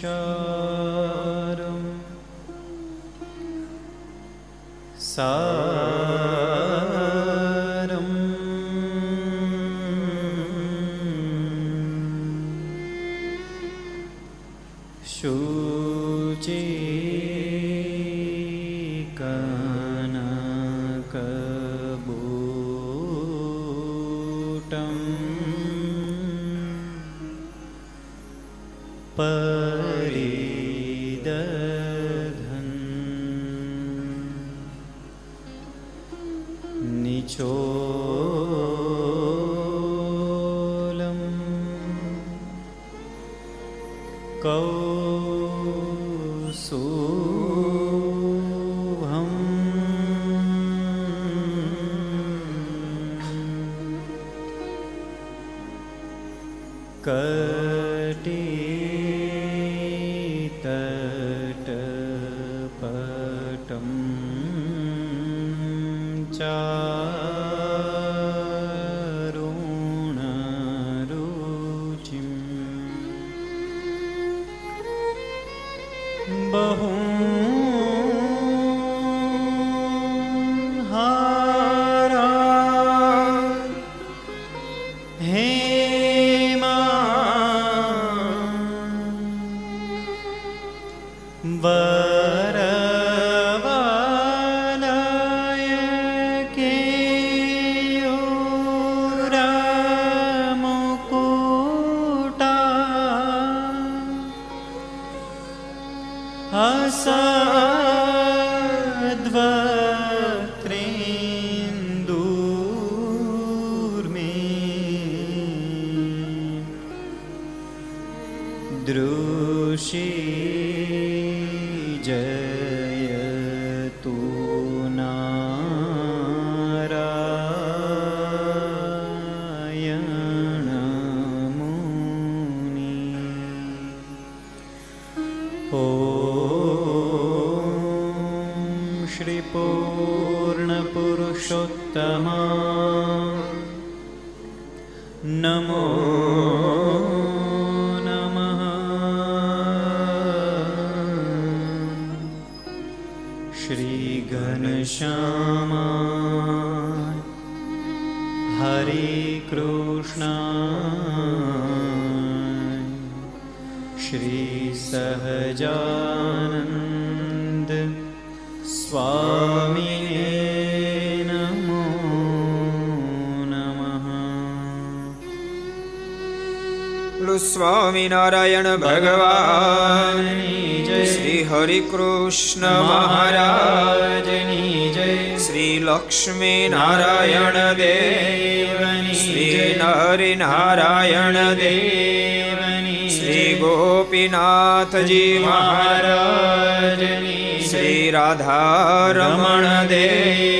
Sharam. Sa Swaminarayan ભગવાન. શ્રી હરિકૃષ્ણ મહારાજ મહારાજની જય. શ્રી લક્ષ્મી નારાયણ દેવ શ્રી નરિ નારાયણ દેવ શ્રી ગોપીનાથજી મહારાજ શ્રી રાધા રમણ દેવ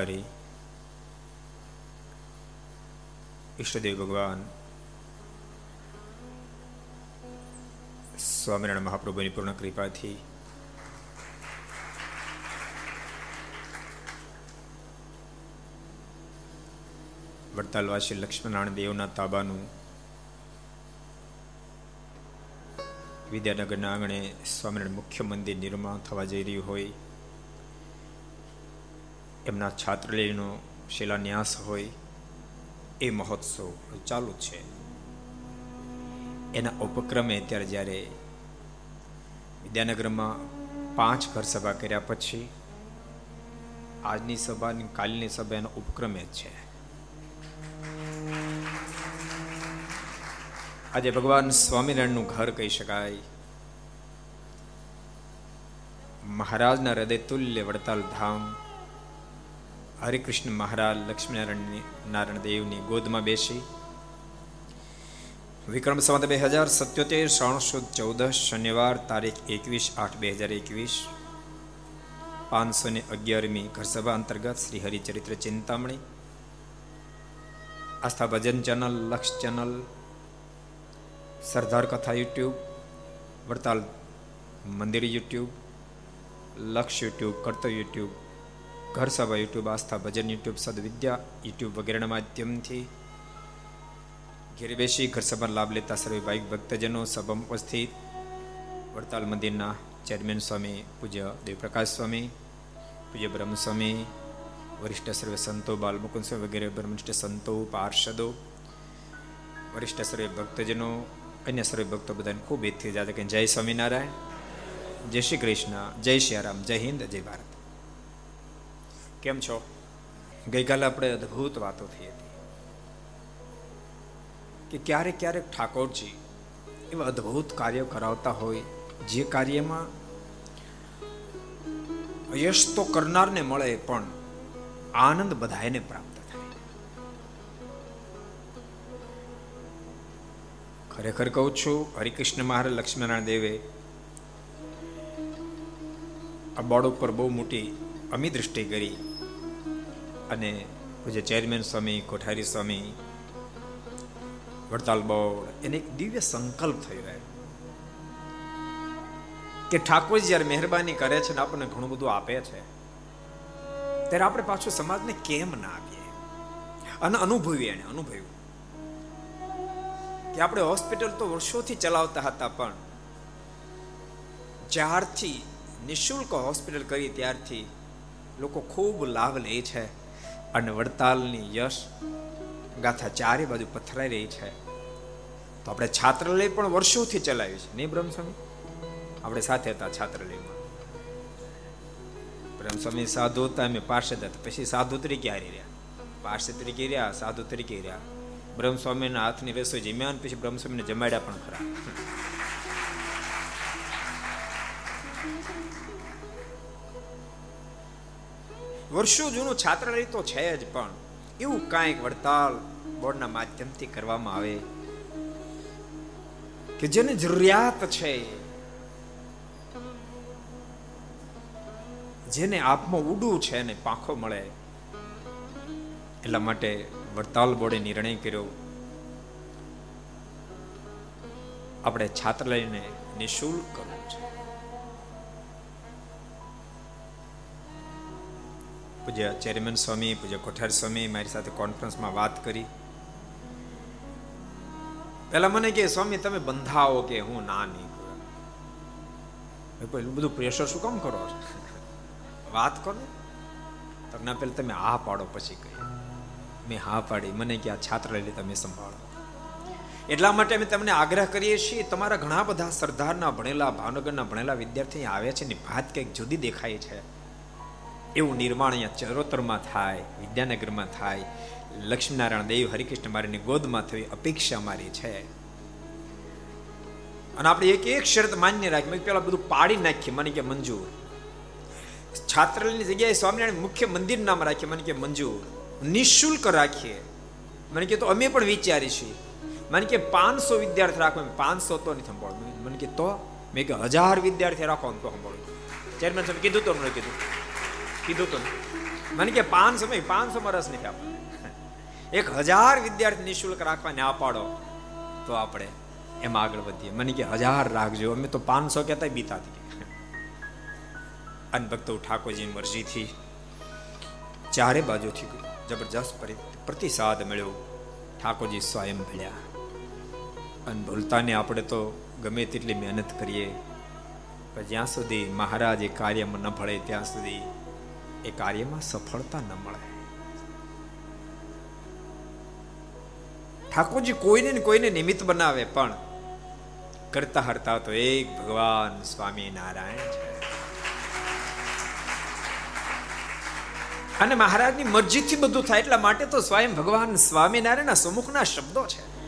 અવતારી ઈષ્ટદેવ ભગવાન સ્વામિનારાયણ મહાપ્રભુની પૂર્ણ કૃપાથી વડતાલવાસી લક્ષ્મણનારાયણ દેવના તાબાનું વિદ્યાનગરના આંગણે સ્વામિનારાયણ મુખ્ય મંદિર નિર્માણ થવા જઈ રહ્યું હોય. એમના છાત્રાલયનો શિલાન્યાસ હોય, એ મહોત્સવ ચાલુ છે. એના ઉપક્રમે અત્યારે જ્યારે વિદ્યાનગરમાં પાંચ ઘર સભા કર્યા પછી, આજની સભા કાલની સભા એનો ઉપક્રમે છે. આજે ભગવાન સ્વામિનારાયણનું ઘર કહી શકાય. મહારાજના હૃદય તુલ્ય વડતાલ ધામ હરિકૃષ્ણ મહારાજ લક્ષ્મીનારાયણ નારાયણ દેવની ગોદમાં બેસી. વિક્રમ સંવત બે હજાર સત્યોતેર શ્રાવણ સુદ ચૌદ, શનિવાર તારીખ એકવીસ આઠ બે હજાર એકવીસ. પાંચસો ને અગિયારમી ઘરસભા અંતર્ગત Shri Haricharitra Chintamani. Aastha Bhajan channel, Laksh channel, Sardar Katha YouTube, Vadtal મંદિર યુટ્યુબ, લક્ષ YouTube કરતવ YouTube Ghar Sabha YouTube, Aastha Bhajan YouTube, Sadvidya YouTube વગેરેના માધ્યમથી ઘેર બેસી ઘર સભા લાભ લેતા સર્વે ભાઈ ભક્તજનો, સભામાં ઉપસ્થિત વડતાલ મંદિરના ચેરમેન સ્વામી, પૂજ્ય દેવપ્રકાશ સ્વામી, પૂજ્ય બ્રહ્મસ્વામી, વરિષ્ઠ સર્વે સંતો, બાલમુકુંદ સ્વામી વગેરે, બ્રહ્મનિષ્ઠ સંતો, પાર્ષદો, વરિષ્ઠ સર્વે ભક્તજનો, અન્ય સર્વે ભક્તો બધાને ખૂબ એથી જાતે કે જય સ્વામિનારાયણ, જય શ્રી કૃષ્ણ, જય શ્રી રામ, જય હિન્દ, જય ભારત. કેમ છો? ગઈકાલે આપણે અદ્ભુત વાતો થઈ હતી કે ક્યારેક ક્યારેક ઠાકોરજી એવા અદ્ભુત કાર્ય કરાવતા હોય, જે કાર્યમાં યશ તો કરનારને મળે, પણ આનંદ બધાને પ્રાપ્ત થાય. ખરેખર કહું છું, હરિકૃષ્ણ મહારાજ લક્ષ્મીનારાયણ દેવે આ બોર્ડ ઉપર બહુ મોટી અમી દૃષ્ટિ કરી. અને પૂજ્ય ચેરમેન સ્વામી, કોઠારી સ્વામી, વડતાલ બોર્ડ, એને એક દિવ્ય સંકલ્પ થયો રહ્યો કે ઠાકોરજી જ્યારે મહેરબાની કરે છે ને આપણને ઘણું બધું આપે છે, ત્યારે આપણે પાછું સમાજને કેમ ના આપીએ? અને અનુભવીએ એને, અનુભવ્યું. કે આપણે હોસ્પિટલ તો વર્ષોથી ચલાવતા હતા, પણ જ્યારથી નિઃશુલ્ક હોસ્પિટલ કરી ત્યારથી લોકો ખૂબ લાભ લે છે. અને વડતાલની યશ ગાથા ચારે બાજુ પથરાઈ રહી છે. તો આપણે છાત્રાલય પણ વર્ષોથી ચલાવ્યું છે, નહીં બ્રહ્મસ્વામી? આપણે સાથે હતા છાત્રાલયમાં. બ્રહ્મસ્વામી સાધુ હતા, અમે પાર્ષદ હતા. પછી સાધુ તરીકે હારી રહ્યા. પાર્ષદ તરીકે રહ્યા, સાધુ તરીકે રહ્યા. બ્રહ્મસ્વામીના હાથની રસોઈ જમ્યા પછી બ્રહ્મસ્વામીને જમાડ્યા પણ ખરા. વર્ષો જૂનું છાત્રાલય તો છે જ પણ એવું કાંઈક વડતાલ બોર્ડના માધ્યમથી કરવામાં આવે કે જેને જરૂરિયાત છે. જેને આપમાં ઉડું છે ને પાંખો મળે. એટલા માટે વડતાલ બોર્ડે નિર્ણય કર્યો. આપણે છાત્રાલયને નિઃશુલ્ક કરવું છે. પૂજ્ય ચેરમેન સ્વામી, પૂજ્ય કોઠાર સ્વામી મારી સાથે કોન્ફરન્સમાં વાત કરી. પેલા મને કે, સ્વામી, તમે બંધાવો કે હું ના નહીં કરું બધું પ્રેશર શું કામ કરો વાત કરો. તમને પેલા તમે હા પાડો પછી કહી. મેં હા પાડી. મને કે, આ લઈ તમે સંભાળો. એટલા માટે અમે તમને આગ્રહ કરીએ છીએ, તમારા ઘણા બધા સરદારના ભણેલા, ભાવનગરના ભણેલા વિદ્યાર્થી આવે છે ને ભાત કંઈક જુદી દેખાય છે. એવું નિર્માણ અહીંયા ચરોતરમાં થાય, વિદ્યાનગરમાં થાય. લક્ષ્મીનારાયણ દેવ, હરિકૃષ્ણ મારીની ગોદમાં થવી અપેક્ષા મારી છે. અને આપણે એક એક શરત માન્ય રાખી પેલા બધું પાડી નાખીએ મને કે મંજૂર. છાત્રાલયની જગ્યાએ સ્વામિનારાયણ મુખ્ય મંદિર નામ રાખીએ, મને કે મંજૂર. નિઃશુલ્ક રાખીએ. મને કે તો અમે પણ વિચારી છીએ મને કે પાંચસો વિદ્યાર્થી રાખો પાંચસો તો નથી સંભાળવું મને કે તો? મેં કે હજાર વિદ્યાર્થી રાખો તો સંભાળું ચેરમેન સાહેબ કીધું તો મને કીધું. કીધું તો મને કે પાંચસો મેં પાંચસો રસ નથી આપણને એક હજાર વિદ્યાર્થી નિઃશુલ્ક રાખવા ના પાડો, તો આપણે એમાં આગળ વધીએ. મને કે હજાર રાખજો, અમે તો પાંચસો કહેતા બીતા અને ભક્તો ઠાકોરજીની મરજીથી ચારે બાજુથી જબરજસ્ત પ્રતિસાદ મળ્યો. ઠાકોરજી સ્વયં ભળ્યા. અને ભૂલતાને આપણે તો ગમે તેટલી મહેનત કરીએ, પણ જ્યાં સુધી મહારાજ એ કાર્યમાં ન ભળે, ત્યાં સુધી એ કાર્યમાં સફળતા ન મળે. ઠાકોરજી કોઈને કોઈને નિમિત્ત બનાવે, પણ કરતા હરતા તો એક ભગવાન સ્વામી નારાયણ છે. અને મહારાજની મરજીથી બધું થાય એટલા માટે તો સ્વયં ભગવાન સ્વામિનારાયણના સમુખના શબ્દો છે.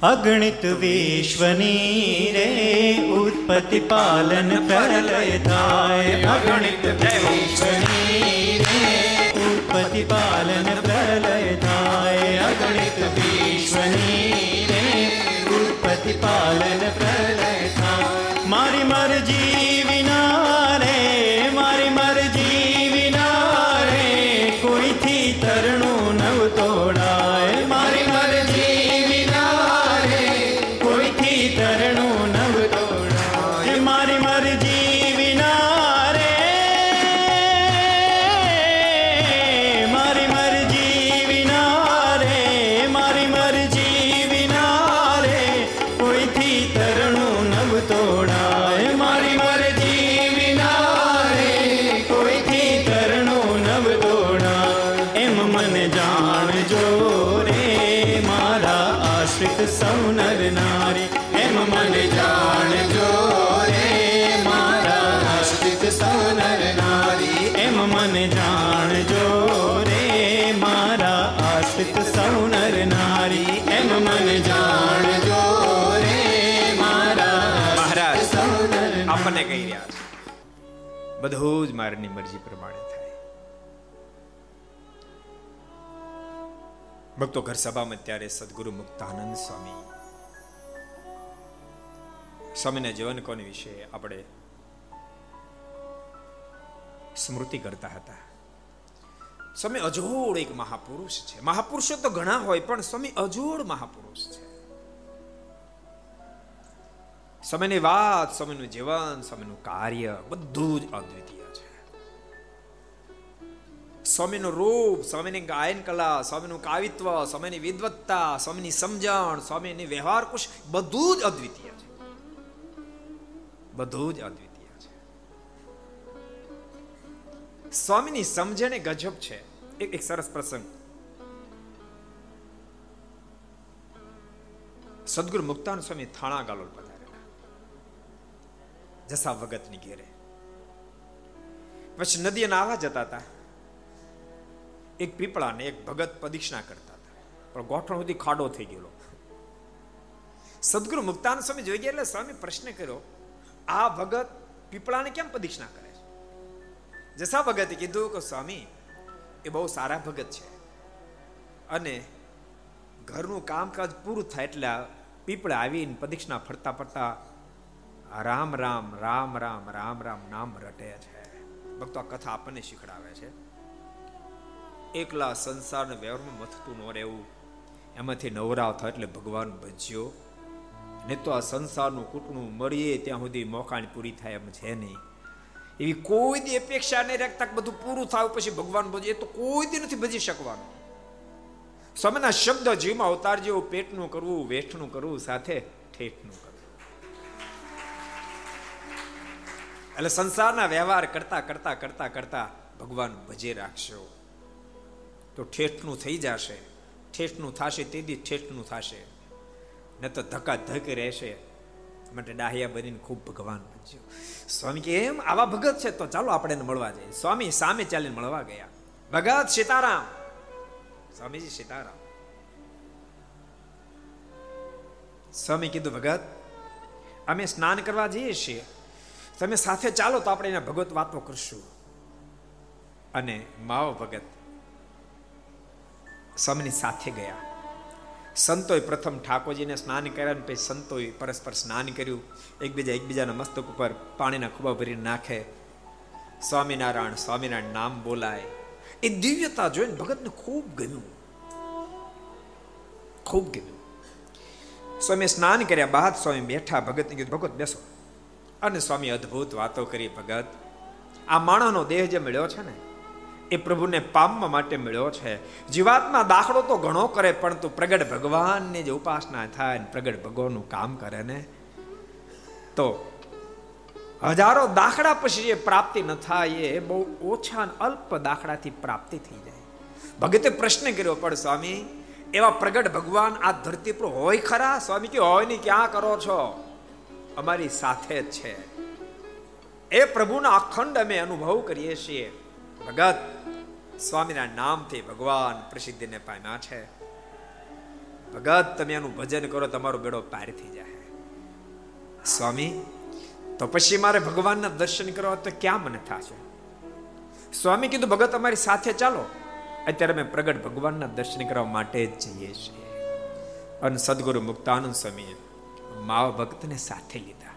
અગણિત વિશ્વની રે ઉત્પત્તિ પાલન પ્રલય થાય અગણિત વિશ્વની રે ઉત્પત્તિ પાલન પ્રલય થાય અગણિત વિશ્વની રે ઉત્પત્તિ પાલન પ્રલય થાય મારી મરજી આશ્રિત સૌનર નારી એમ મને જાણજો રે મારા. મહારાજ આપણને કહી રહ્યા છે. બધું જ મારની મરજી પ્રમાણે થાય. ભક્તો ઘર સભામાં ત્યારે સદગુરુ મુક્તાનંદ સ્વામી. સ્વામીના જીવન કોની વિશે આપણે સ્મૃતિ કરતા હતા. સ્વામી અજોડ એક મહાપુરુષ છે. મહાપુરુષો તો ઘણા હોય, પણ સ્વામી અજોડ મહાપુરુષ છે. સમયની વાત સમયનું જીવન સમયનું કાર્ય બધું જ અદ્વિતીય છે. સ્વામીનું રૂપ, સ્વામીની ગાયન કલા, સ્વામીનું કાવિત્વ સ્વામીની વિદવત્તા, સ્વામીની સમજણ, સ્વામીની વ્યવહાર કુશ બધું જ અદ્વિતીય છે. બધું જ અદ્વિતીય છે. સ્વામીની સમજણ એ ગજબ છે. એક એક સરસ પ્રસંગ સદગુરુ મુક્તાન સ્વામી થાણા ગાલોલ પધારેલા જસા વગતની ઘેરે પછી નદીએ નાવા જતા હતા એક પીપળાને એક ભગત પ્રદક્ષિણા કરતા હતા પણ ગોઠણ સુધી ખાડો થઈ ગયેલો સદગુરુ મુક્તાન સ્વામી જોઈ ગયા એટલે સ્વામી પ્રશ્ન કર્યો આ ભગત પીપળાને કેમ પ્રદક્ષિણા કરે છે જસા ભગતે કીધું કે સ્વામી એ બહુ સારા ભગત છે. અને ઘરનું કામકાજ પૂરું થાય એટલે પીપળે આવીને પ્રદક્ષિણા ફરતા ફરતા રામ રામ રામ રામ રામ રામ નામ રટે છે. ભક્તો આ કથા આપણને શીખડાવે છે. એકલા સંસારને વ્યવહારમાં મથતું ન રહેવું. એમાંથી નવરાવ થાય એટલે ભગવાન ભજ્યો. ને તો આ સંસારનું કૂટણું મળીએ ત્યાં સુધી મોકાણી પૂરી થાય એમ છે નહીં. એવી કોઈ દી અપેક્ષા નહીં રાખતા બધું પૂરું થાય પછી ભગવાન ભજે તો કોઈ દી નથી ભજી શકવાનું. સમયના શબ્દ જીવમાં અવતાર જેવું પેટનું કરવું, વેઠનું કરવું, સાથે ઠેઠનું કરવું. એટલે સંસારના વ્યવહાર કરતા કરતા કરતા કરતા ભગવાન ભજે રાખશો. તો ઠેઠનું થઈ જશે. ઠેઠનું થશે તેથી ઠેઠનું થશે. ન તો ધક્કા ધક રહેશે. માટે ડાહ્યા બનીને ખૂબ ભગવાન ભજ્યો સ્વામી કે, એમ આવા ભગત છે તો ચાલો આપણે મળવા જઈએ. સ્વામી સામે ચાલીને મળવા ગયા. ભગત સીતારામ. સ્વામીજી સીતારામ. સ્વામી કીધું, ભગત, અમે સ્નાન કરવા જઈએ છીએ. તમે સાથે ચાલો તો આપણે એના ભગવત વાતો કરશું. અને માવો ભગત સ્વામીની સાથે ગયા. સંતોએ પ્રથમ ઠાકોરજીને સ્નાન કર્યા પછી સંતોએ પરસ્પર સ્નાન કર્યું. એકબીજા એકબીજાના મસ્તક ઉપર પાણીના ખુબા ભરીને નાખે. સ્વામિનારાયણ સ્વામિનારાયણ નામ બોલાય. એ દિવ્યતા જોઈને ભગતને ખૂબ ગમ્યું. ખૂબ ગમ્યું. સ્વામી સ્નાન કર્યા બાદ સ્વામી બેઠા, ભગતને કીધું, ભગત, બેસો. અને સ્વામી અદ્ભુત વાતો કરી, ભગત, આ માણસનો દેહ જે મળ્યો છે ને એ પ્રભુને પામવા માટે મળ્યો છે. જીવાતમાં દાખલો તો ઘણો કરે પરંતુ પ્રગટ ભગવાનની જે ઉપાસના થાય પ્રગટ ભગવાનનું કામ કરે ને, તો હજારો દાખલા પછી જે પ્રાપ્તિ ન થાય, એ બહુ ઓછા અલ્પ દાખલાથી પ્રાપ્તિ થઈ જાય. ભગતે પ્રશ્ન કર્યો, પણ સ્વામી, એવા પ્રગટ ભગવાન આ ધરતી પર હોય ખરા? સ્વામી કે, હોય નહીં, ક્યાં કરો છો? અમારી સાથે જ છે. એ પ્રભુના અખંડ અમે અનુભવ કરીએ છીએ. ભગત, સ્વામીના નામથી ભગવાન પ્રસિદ્ધિને પામ્યા છે. ભગત, તમે એનું ભજન કરો, તમારો બેડો પાર થઈ જાય. સ્વામી, તો પછી મારે ભગવાનના દર્શન કરવા તો ક્યાં મને થશે? સ્વામી કીધું, ભગત, અમારી સાથે ચાલો. અત્યારે અમે પ્રગટ ભગવાનના દર્શન કરવા માટે જ જઈએ છીએ. અને સદગુરુ મુક્તાનંદ સ્વામીએ માવ ભક્તને સાથે લીધા.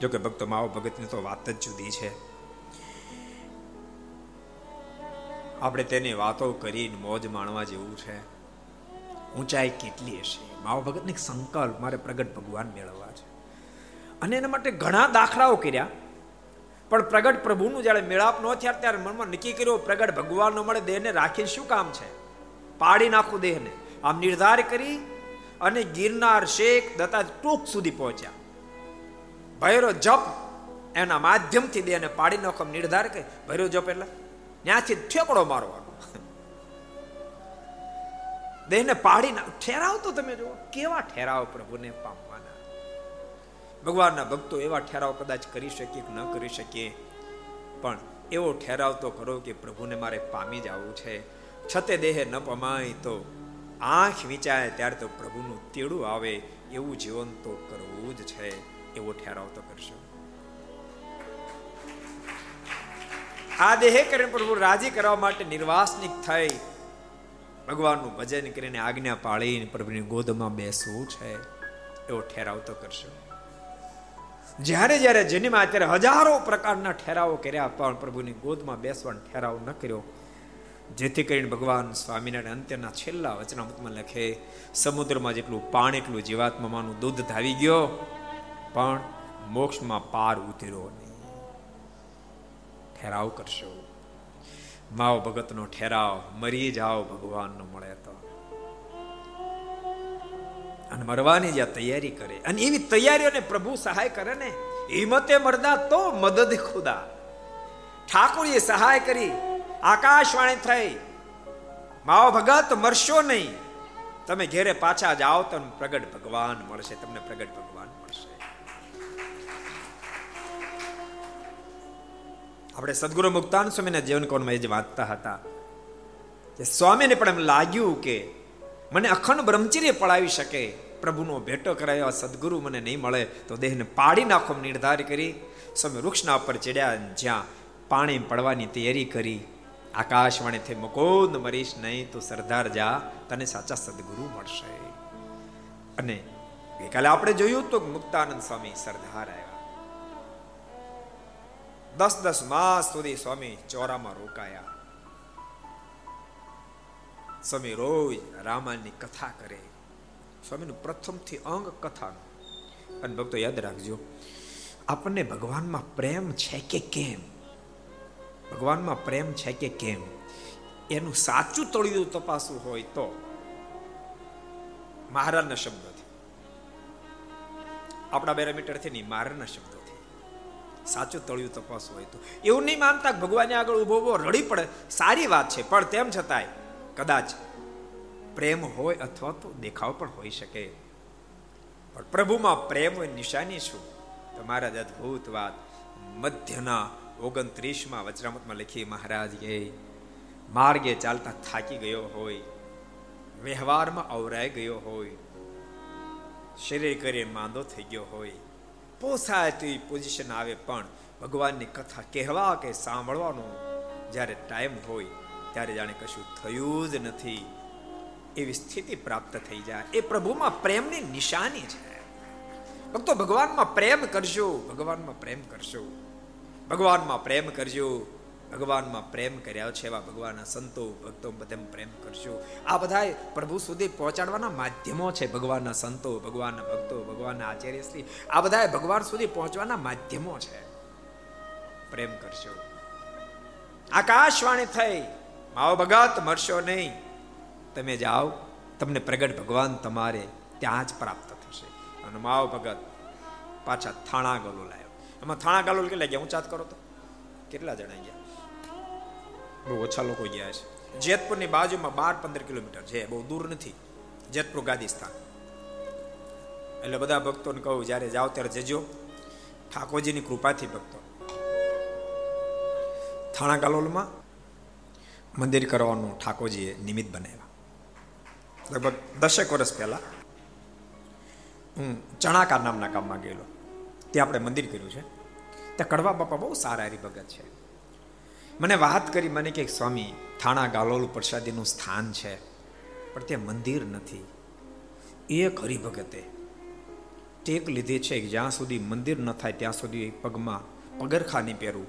જોકે ભક્તો માવ ભગતની તો વાત જ જુદી છે. આપણે તેની વાતો કરીને મોજ માણવા જેવું છે. ઊંચાઈ કેટલી હશે? માવા ભગતને સંકલ્પ મારે પ્રગટ ભગવાન મેળવવા છે. અને એના માટે ઘણા દાખલાઓ કર્યા. પણ પ્રગટ પ્રભુનું જ્યારે મેળાપ ન થયા ત્યારે મનમાં નક્કી કર્યો પ્રગટ ભગવાનનો મળે, દેહને રાખીને શું કામ છે? પાડી નાખું દેહને. આમ નિર્ધાર કરી અને ગિરનાર શેખ દત્તા ટૂંક સુધી પહોંચ્યા. ભૈરો જપ એના માધ્યમથી દેહને પાડી નાખો નિર્ધાર કરી. ભૈરો જપ એટલે? ત્યાંથી ઠેકડો મારવાનો. દેહને પાડી ના, ઠેરાવ તમે જુઓ, કેવા ઠેરાવ પ્રભુને પામવાના. ભગવાનના ભક્તો એવા ઠેરાવ કદાચ કરી શકીએ કે ન કરી શકીએ, પણ એવો ઠેરાવ તો કરો કે પ્રભુને મારે પામી જવું છે. છતે દેહે ન પમાય તો આંખ વિચાય ત્યારે તો પ્રભુનું તેડું આવે, એવું જીવન તો કરવું જ છે. એવો ઠેરાવ તો કરશો. આ દેહે કરીને પ્રભુ રાજી કરવા માટે નિર્વાસનિક થઈ. ભગવાનનું ભજન કરીને આજ્ઞા પાળીને પ્રભુની ગોદમાં બેસવું છે. એવો ઠેરાવ તો કરશો. જ્યારે જ્યારે જન્મા ત્યારે હજારો પ્રકારના ઠેરાવો કર્યા, પણ પ્રભુની ગોદમાં બેસવાનો ઠેરાવ ન કર્યો. જેથી કરીને ભગવાન સ્વામિનારાયણ અંત્યના છેલ્લા વચનામૃતમાં લખે, સમુદ્રમાં જેટલું પાણી, એટલું જીવાત્માનું દૂધ ધાવી ગયો, પણ મોક્ષમાં પાર ઉતર્યો ઠેરાવ કરશો. માવ ભગતનો ઠેરાવ મરી જાઓ ભગવાનનો મળે તો. અને મરવાની જ્યાં તૈયારી કરે, અને એવી તૈયારીઓને પ્રભુ સહાય કરે ને હિંમતે મરદા તો મદદ ખુદા. ઠાકોરીએ સહાય કરી, આકાશવાણી થઈ. માવ ભગત મરશો નહીં. તમે ઘેરે પાછા જાઓ તો પ્રગટ ભગવાન મળશે, તમને પ્રગટ ભગવાન આપણે સદગુરુ મુક્તાન સ્વામીના જીવન કોણમાં એ જ વાંચતા હતા કે સ્વામીને પણ એમ લાગ્યું કે મને અખંડ બ્રહ્મચર્ય પડાવી શકે, પ્રભુનો ભેટો કરાયો સદગુરુ મને નહીં મળે, તો દેહને પાડી નાખો નિર્ધાર કરી, સ્વામી વૃક્ષના ઉપર ચડ્યા જ્યાં પાણી પડવાની તૈયારી કરી, આકાશવાણીથી મુકુંદ મરીશ નહીં, તો સરદાર જા, તને સાચા સદગુરુ મળશે. અને ગઈકાલે આપણે જોયું તો મુક્તાનંદ સ્વામી સરદાર આવ્યા. દસ દસ માસ સુધી સ્વામી ચોરામાં રોકાયા સ્વામી રોજ રામાયણની કથા કરે સ્વામીનું પ્રથમથી અંગ કથા અને ભક્તો યાદ રાખજો આપણને ભગવાનમાં પ્રેમ છે કે કેમ ભગવાનમાં પ્રેમ છે કે કેમ એનું સાચું તળિયું તપાસવું હોય તો મહારાજના શબ્દોથી આપણા બેરામીટરથી નહીં મહારાજના શબ્દોથી સાચું તળિયું તપાસ હોય તો. એવું નહીં માનતા ભગવાનને આગળ ઊભો ઊભો રડી પડે. સારી વાત છે, પણ તેમ છતાંય કદાચ પ્રેમ હોય અથવા તો દેખાવ પણ હોઈ શકે. પણ પ્રભુમાં પ્રેમ હોય નિશાની શું? તો મહારાજ અદભુત વાત. મધ્યના ઓગણત્રીસમાં વચરામતમાં લખી મહારાજ, એ માર્ગે ચાલતા થાકી ગયો હોય, વ્યવહારમાં અવરાઈ ગયો હોય, શરીર કરી માંદો થઈ ગયો હોય પોસાય તેવી પોઝિશન આવે પણ ભગવાનની કથા કહેવા કે સાંભળવાનો જ્યારે ટાઈમ હોય ત્યારે જાણે કશું થયું જ નથી. એવી સ્થિતિ પ્રાપ્ત થઈ જાય. એ પ્રભુમાં પ્રેમની નિશાની છે. ભક્તો ભગવાનમાં પ્રેમ કરજો. ભગવાનમાં પ્રેમ કરશો. ભગવાનમાં પ્રેમ કરજો. ભગવાનમાં પ્રેમ કર્યા છે, એવા ભગવાનના સંતો, ભક્તો બધે પ્રેમ કરશું આ બધા પ્રભુ સુધી પહોંચાડવાના માધ્યમો છે ભગવાનના સંતો, ભગવાનના ભક્તો, ભગવાનના આચાર્ય શ્રી. આ બધા ભગવાન સુધી પહોંચવાના માધ્યમો છે. પ્રેમ કરશો આકાશવાણી થઈ. માવ ભગત, મરશો નહીં. તમે જાઓ, તમને પ્રગટ ભગવાન તમારે ત્યાં જ પ્રાપ્ત થશે. અને માવ ભગત, પાછા થાણા ગલો લાવ્યો એમાં થાણા ગલો કેટલા ગયા? ઊંચાત કરો તો. કેટલા જણા ગયા? બહુ ઓછા લોકો ગયા છે. જેતપુરની બાજુમાં બાર પંદર કિલોમીટર છે, બહુ દૂર નથી. જેતપુર ગાદી એટલે બધા ભક્તોને કહું, જ્યારે જાઓ ત્યારે જજો. ઠાકોરજીની કૃપાથી ભક્તો. થાણા કાલોલમાં મંદિર કરવાનું ઠાકોરજીએ નિમિત્ત બનાવ્યા. લગભગ દસેક વર્ષ પહેલા હું ચણાકા નામના ગામમાં ગયેલો. ત્યાં આપણે મંદિર કર્યું છે. ત્યાં કડવા બાપા બહુ સારા હરિભગત છે. મને વાત કરી, મને કે, સ્વામી, થાણા ગાલોલ પ્રસાદીનું સ્થાન છે, પણ ત્યાં મંદિર નથી. એક હરિભગતે ટેક લીધી છે કે જ્યાં સુધી મંદિર ન થાય, ત્યાં સુધી પગમાં પગરખા નહીં પહેરવું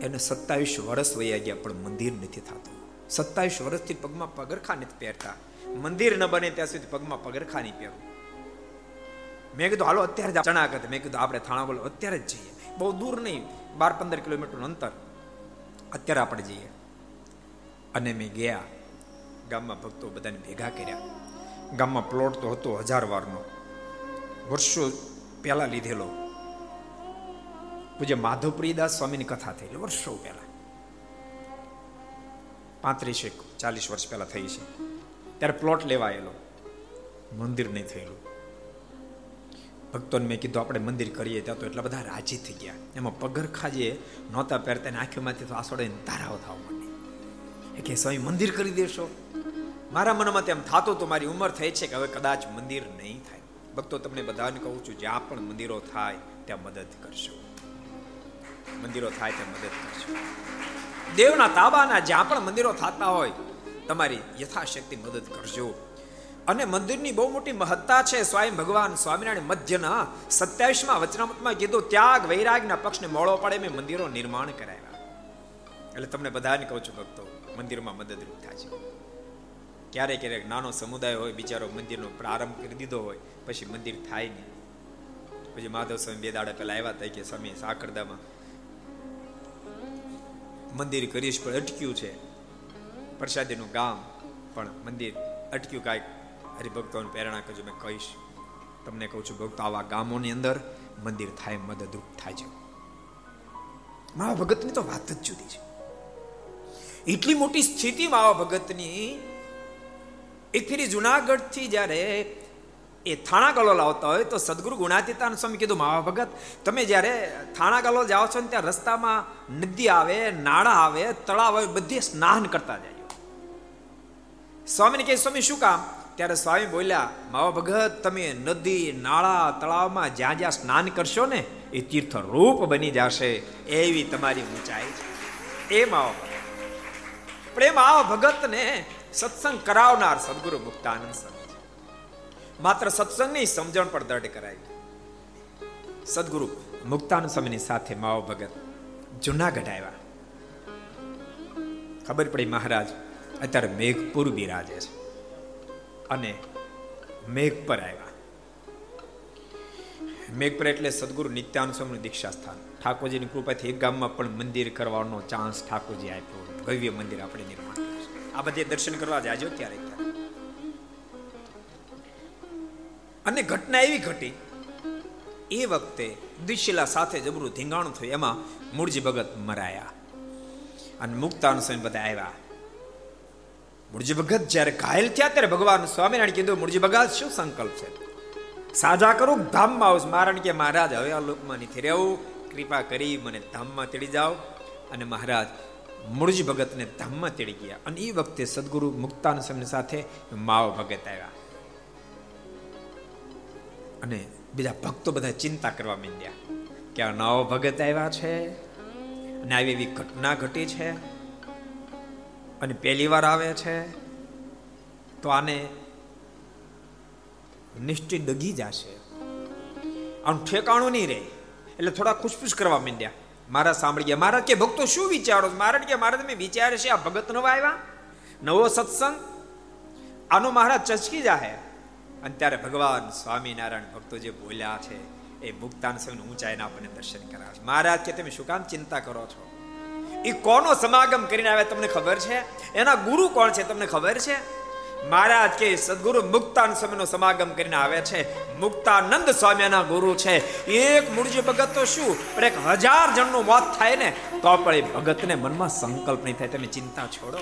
એને સત્તાવીસ વર્ષ વયા ગયા, પણ મંદિર નથી થતું. સત્તાવીસ વર્ષથી પગમાં પગરખા નથી પહેરતા. મંદિર ન બને ત્યાં સુધી પગમાં પગરખા નહીં પહેરવું મેં કીધું, હાલો, અત્યારે ચણા કરતે મેં કીધું, આપણે થાણા બોલો, અત્યારે જ જઈએ. બહુ દૂર નહીં, બાર પંદર કિલોમીટરનું અંતર. અત્યારે આપણે જઈએ. અને મેં ગયા ગામમાં ભક્તો બધાને ભેગા કર્યા. ગામમાં પ્લોટ તો હતો હજાર વારનો. વર્ષો પહેલા લીધેલો. પૂજ્ય માધવપ્રિયદાસ સ્વામીની કથા થયેલી વર્ષો પહેલા. પાંત્રીસ એક ચાલીસ વર્ષ પહેલા થઈ છે. ત્યારે પ્લોટ લેવાયેલો. મંદિર નહીં થયેલું. ભક્તોને મેં કીધું, આપણે મંદિર કરીએ. ત્યાં તો એટલા બધા રાજી થઈ ગયા. એમાં પગરખા જે નહોતા પહેરતા ને આંખીમાંથી તો આસોડે ધારાઓ થવા માંડી. કે, સ્વામી, મંદિર કરી દેશો. મારા મનમાં તેમ થતું તો મારી ઉંમર થઈ છે કે હવે કદાચ મંદિર નહીં થાય. ભક્તો, તમને બધાને કહું છું, જ્યાં પણ મંદિરો થાય, ત્યાં મદદ કરશો મંદિરો થાય, ત્યાં મદદ કરશો દેવના તાબાના જ્યાં પણ મંદિરો થતા હોય, તમારી યથાશક્તિ મદદ કરજો. અને મંદિરની બહુ મોટી મહત્તા છે. સ્વયં ભગવાન સ્વામિનારાયણ મધ્યના સત્યાવીસમાં વચનામતમાં કીધું, ત્યાગ વૈરાગના પક્ષને મોળો પડે મેં મંદિરો નિર્માણ કરાવ્યા. એટલે તમને બધાને કહું છું ભક્તો, મંદિરમાં મદદરૂપ થાય છે. ક્યારેક ક્યારેક નાનો સમુદાય હોય, બિચારો મંદિરનો પ્રારંભ કરી દીધો હોય, પછી મંદિર થાય નહીં. પછી માધવ સ્વામી બે દાડા પહેલા આવ્યા હતા કે, સ્વામી, સાકરદામાં મંદિર કરીશ, પણ અટક્યું છે. પ્રસાદીનું ગામ, પણ મંદિર અટક્યું કાંઈક હરિભક્તોને પ્રેરણા કરજો. મેં કહીશ, તમને કહું છું ભક્તો, આવા ગામોની અંદર મંદિર થાય, મદદરૂપ થાય છે. ભગતની તો વાત જ જુદી છે. એટલી મોટી સ્થિતિ માવા ભગતની. એક જુનાગઢથી જ્યારે એ થાણા ગલો લાવતા હોય, તો સદગુરુ ગુણાતીતાન સ્વામી કીધું માવા ભગત, તમે જ્યારે થાણા ગલો જાઓ છો ને, ત્યાં રસ્તામાં નદી આવે, નાળા આવે, તળાવ આવે, બધે સ્નાન કરતા જાય સ્વામીને કહે, સ્વામી, શું કામ? ત્યારે સ્વામી બોલ્યા માવા ભગત, તમે નદી, નાળા, તળાવમાં જ્યાં જ્યાં સ્નાન કરશો ને, એ તીર્થ રૂપ બની જશે. એવી તમારી ઊંચાઈ છે. એ માવા ભગત. પ્રેમ આવા ભગતને સત્સંગ કરાવનાર સદગુરુ મુક્તાનંદ સ્વામી માત્ર સત્સંગની સમજણ પર દ્રઢ કરાવી સદગુરુ મુક્તાનંદ સ્વામીની સાથે માવ ભગત જુનાગઢ આવ્યા. ખબર પડી મહારાજ, અત્યારે મેઘપુર બિરાજે છે. અને મેઘ પર આવ્યા. મેઘ પર એટલે સદગુરુ નિત્યાન સ્વામીનું દીક્ષા સ્થાન ઠાકોરજીની કૃપાથી એક ગામમાં પણ મંદિર કરવાનો ચાન્સ ઠાકોરજી આપ્યો. ભવ્ય મંદિર આપણે નિર્માણ આ બધે દર્શન કરવા જાજો ત્યારે. અને ઘટના એવી ઘટી. એ વખતે દ્વિશિલા સાથે જબરું ધીંગાણું થયું. એમાં મૂળજી ભગત મરાયા. અને મુક્તાન સ્વામી બધા આવ્યા. મૂળજી ભગત જ્યારે ઘાયલ થયા ત્યારે ભગવાન સ્વામિનારાયણ કીધું મૂળજી ભગત, શું સંકલ્પ છે? સાજા કરું, ધામમાં આવું મારણ કે, મહારાજ, હવે આ લોકમાં નથી રહેવું. કૃપા કરી મને ધામમાં તેડી જાઓ. અને મહારાજ મૂળજી ભગતને ધામમાં તેડી ગયા. અને એ વખતે સદગુરુ મુક્તાન સમય સાથે માવ ભગત આવ્યા. અને બીજા ભક્તો બધા ચિંતા કરવા માંડ્યા કે આ નવો ભગત આવ્યા છે અને આવી એવી ઘટના ઘટી છે. અને પહેલી વાર આવે છે, તો આને નિશ્ચિત ડગી જશે. આનું ઠેકાણું નહીં રહે, એટલે થોડા ખુશફુશ કરવા માંડ્યા. મારા સાંભળી ગયા મહારાજ કે ભક્તો, શું વિચારો? મહારાજ કે મહારાજ તમે વિચારે છે આ ભગત નવા આવ્યા? નવો સત્સંગ? આનો મહારાજ ચચકી જાહે. અને ત્યારે ભગવાન સ્વામિનારાયણ ભક્તો જે બોલ્યા છે, એ મુક્તાન સ્વામી ઊંચાઈના આપણને દર્શન કરાવે મહારાજ કે, તમે શું કામ ચિંતા કરો છો? એ કોનો સમાગમ કરીને આવે તમને ખબર છે? એના ગુરુ કોણ છે તમને ખબર છે? મહારાજ કે સદગુરુ મુક્તાન સ્વામીનો સમાગમ કરીને આવે છે. મુક્તાનંદ સ્વામીના ગુરુ છે. એક મૂળજી ભગત તો શું? પણ એક હજાર જણનું મોત થાય ને, તો પણ એ ભગતને મનમાં સંકલ્પ નહીં થાય. તમે ચિંતા છોડો.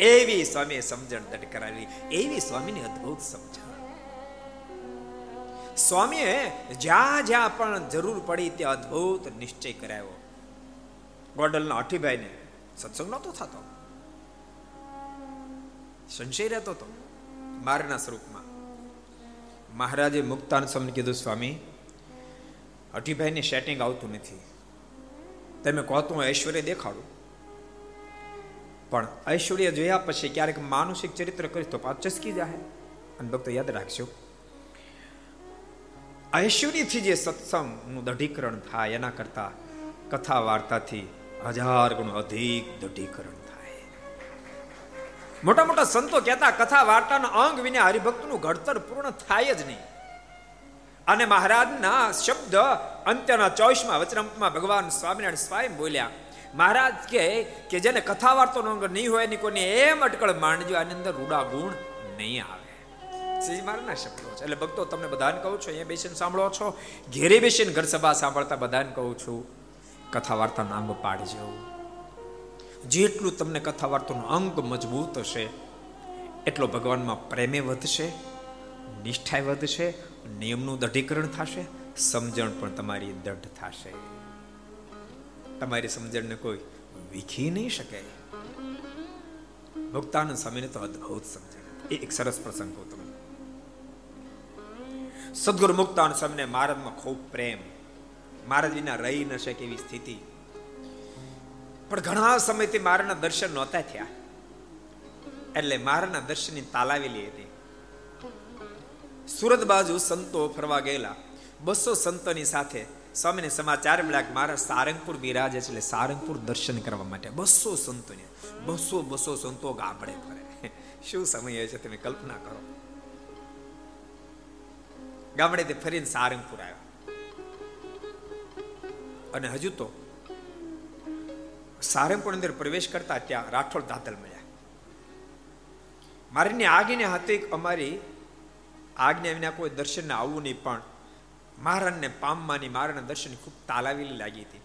એવી સ્વામીએ સમજણ દટ કરાવી. એવી સ્વામીની અદ્ભુત સમજણ. સ્વામીએ જ્યાં જ્યાં પણ જરૂર પડી ત્યાં અદ્ભુત નિશ્ચય કરાવ્યો. ગોડલના અઠીભાઈને સત્સંગ નહોતો થતો. સંશય રહેતો હતો મારના સ્વરૂપમાં. મહારાજે મુક્તાન સ્વામી કીધું, સ્વામી, અઠીભાઈને સેટિંગ આવતું નથી. તમે કહો તો ઐશ્વર્ય દેખાડું. પણ ઐશ્વર્ય જોયા પછી ક્યારેક માનસિક ચરિત્ર કરીશ તો પાચસકી જાય અને ભક્તો યાદ રાખજો, ઐશ્વર્યથી જે સત્સંગનું દઢીકરણ થાય એના કરતા કથા વાર્તાથી હજાર ગણું અધિક દઢીકરણ થાય. મોટા મોટા સંતો કહેતા, કથા વાર્તાના અંગ વિના હરિભક્તનું ઘડતર પૂર્ણ થાય જ નહીં. અને મહારાજના શબ્દ અંત્યના ચોવીસમાં વચનામૃતમાં ભગવાન સ્વામિનારાયણ સ્વયં બોલ્યા, મહારાજ કહે કે જેને કથા વાર્તાનો અંગ નહીં હોય એની કોઈને એમ અટકળ માંડજો આની અંદર રૂડા ગુણ નહીં આવે. શ્રી મારના શબ્દો છે. એટલે ભક્તો, તમને બધાને કહું છું, અહીંયા બેસીને સાંભળો છો. ઘેરે બેસીને ઘર સભા સાંભળતા બધાને કહું છું. કથા વાર્તાનો અંગ પાડજો જેટલું તમને કથા વાર્તાનો અંગ મજબૂત હશે, એટલો ભગવાનમાં પ્રેમે વધશે નિષ્ઠા વધશે, નિયમનું દઢીકરણ થશે, સમજણ પણ તમારી દઢ થશે. તમારી સમજણને કોઈ વીખી નહીં શકે. ભક્તાનંદ સ્વામીને તો અદભુત સમજણ. એ એક સરસ પ્રસંગ હતો. સદગુરુ મુક્તાનંદ સ્વામીને મહારાજમાં ખૂબ પ્રેમ. મહારાજ વિના રહી ન શકે એવી સ્થિતિ. પણ ઘણા સમયથી મારાના દર્શન નહોતા થયા. એટલે મારાના દર્શનની તાલાવેલી હતી. સુરત બાજુ સંતો ફરવા ગયેલા. બસો સંતોની સાથે સ્વામીને સમાચાર મળ્યા મારા સારંગપુર બિરાજે છે એટલે સારંગપુર દર્શન કરવા માટે બસો સંતોને, બસો બસો સંતો ગામડે ફરે. શું સમય છે તમે કલ્પના કરો. ગામડેથી ફરીને સારંગપુર આવ્યા. અને હજુ તો સારંગપુર અંદર પ્રવેશ કરતા ત્યાં રાઠોડ દાદલ મળ્યા. મારીની આગીને હતી અમારી આજ્ઞા વિના કોઈ દર્શનને આવવું નહીં, પણ મહારાજને પામવાની મારાના દર્શન ખૂબ તાલાવેલી લાગી હતી.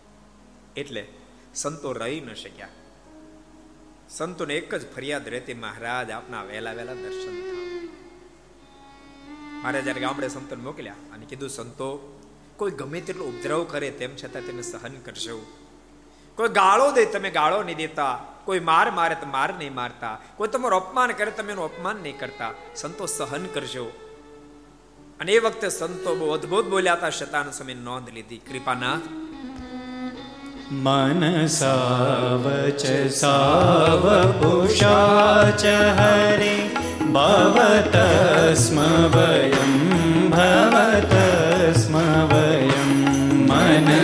એટલે સંતો રહી ન શક્યા. સંતોને એક જ ફરિયાદ રહેતી, મહારાજ, આપના વહેલા વહેલા દર્શન મારે જયારે ગામડે સંતોને મોકલ્યા અને કીધું, સંતો કોઈ ગમે તેટલો ઉપદ્રવ કરે તેમ છતાં તેને સહન કરશો કોઈ ગાળો દે તમે ગાળો નહીં દેતા કોઈ માર મારે તો માર નહીં મારતા કોઈ તમારું અપમાન કરે તમે એનું અપમાન નહીં કરતા સંતો સહન કરજો અને એ વખતે સંતો બહુ અદભુત બોલ્યા હતા શતાન સમય નોંધ લીધી કૃપાનાથ मनसावच सावपुषाच हरे भवत स्म वयं भवत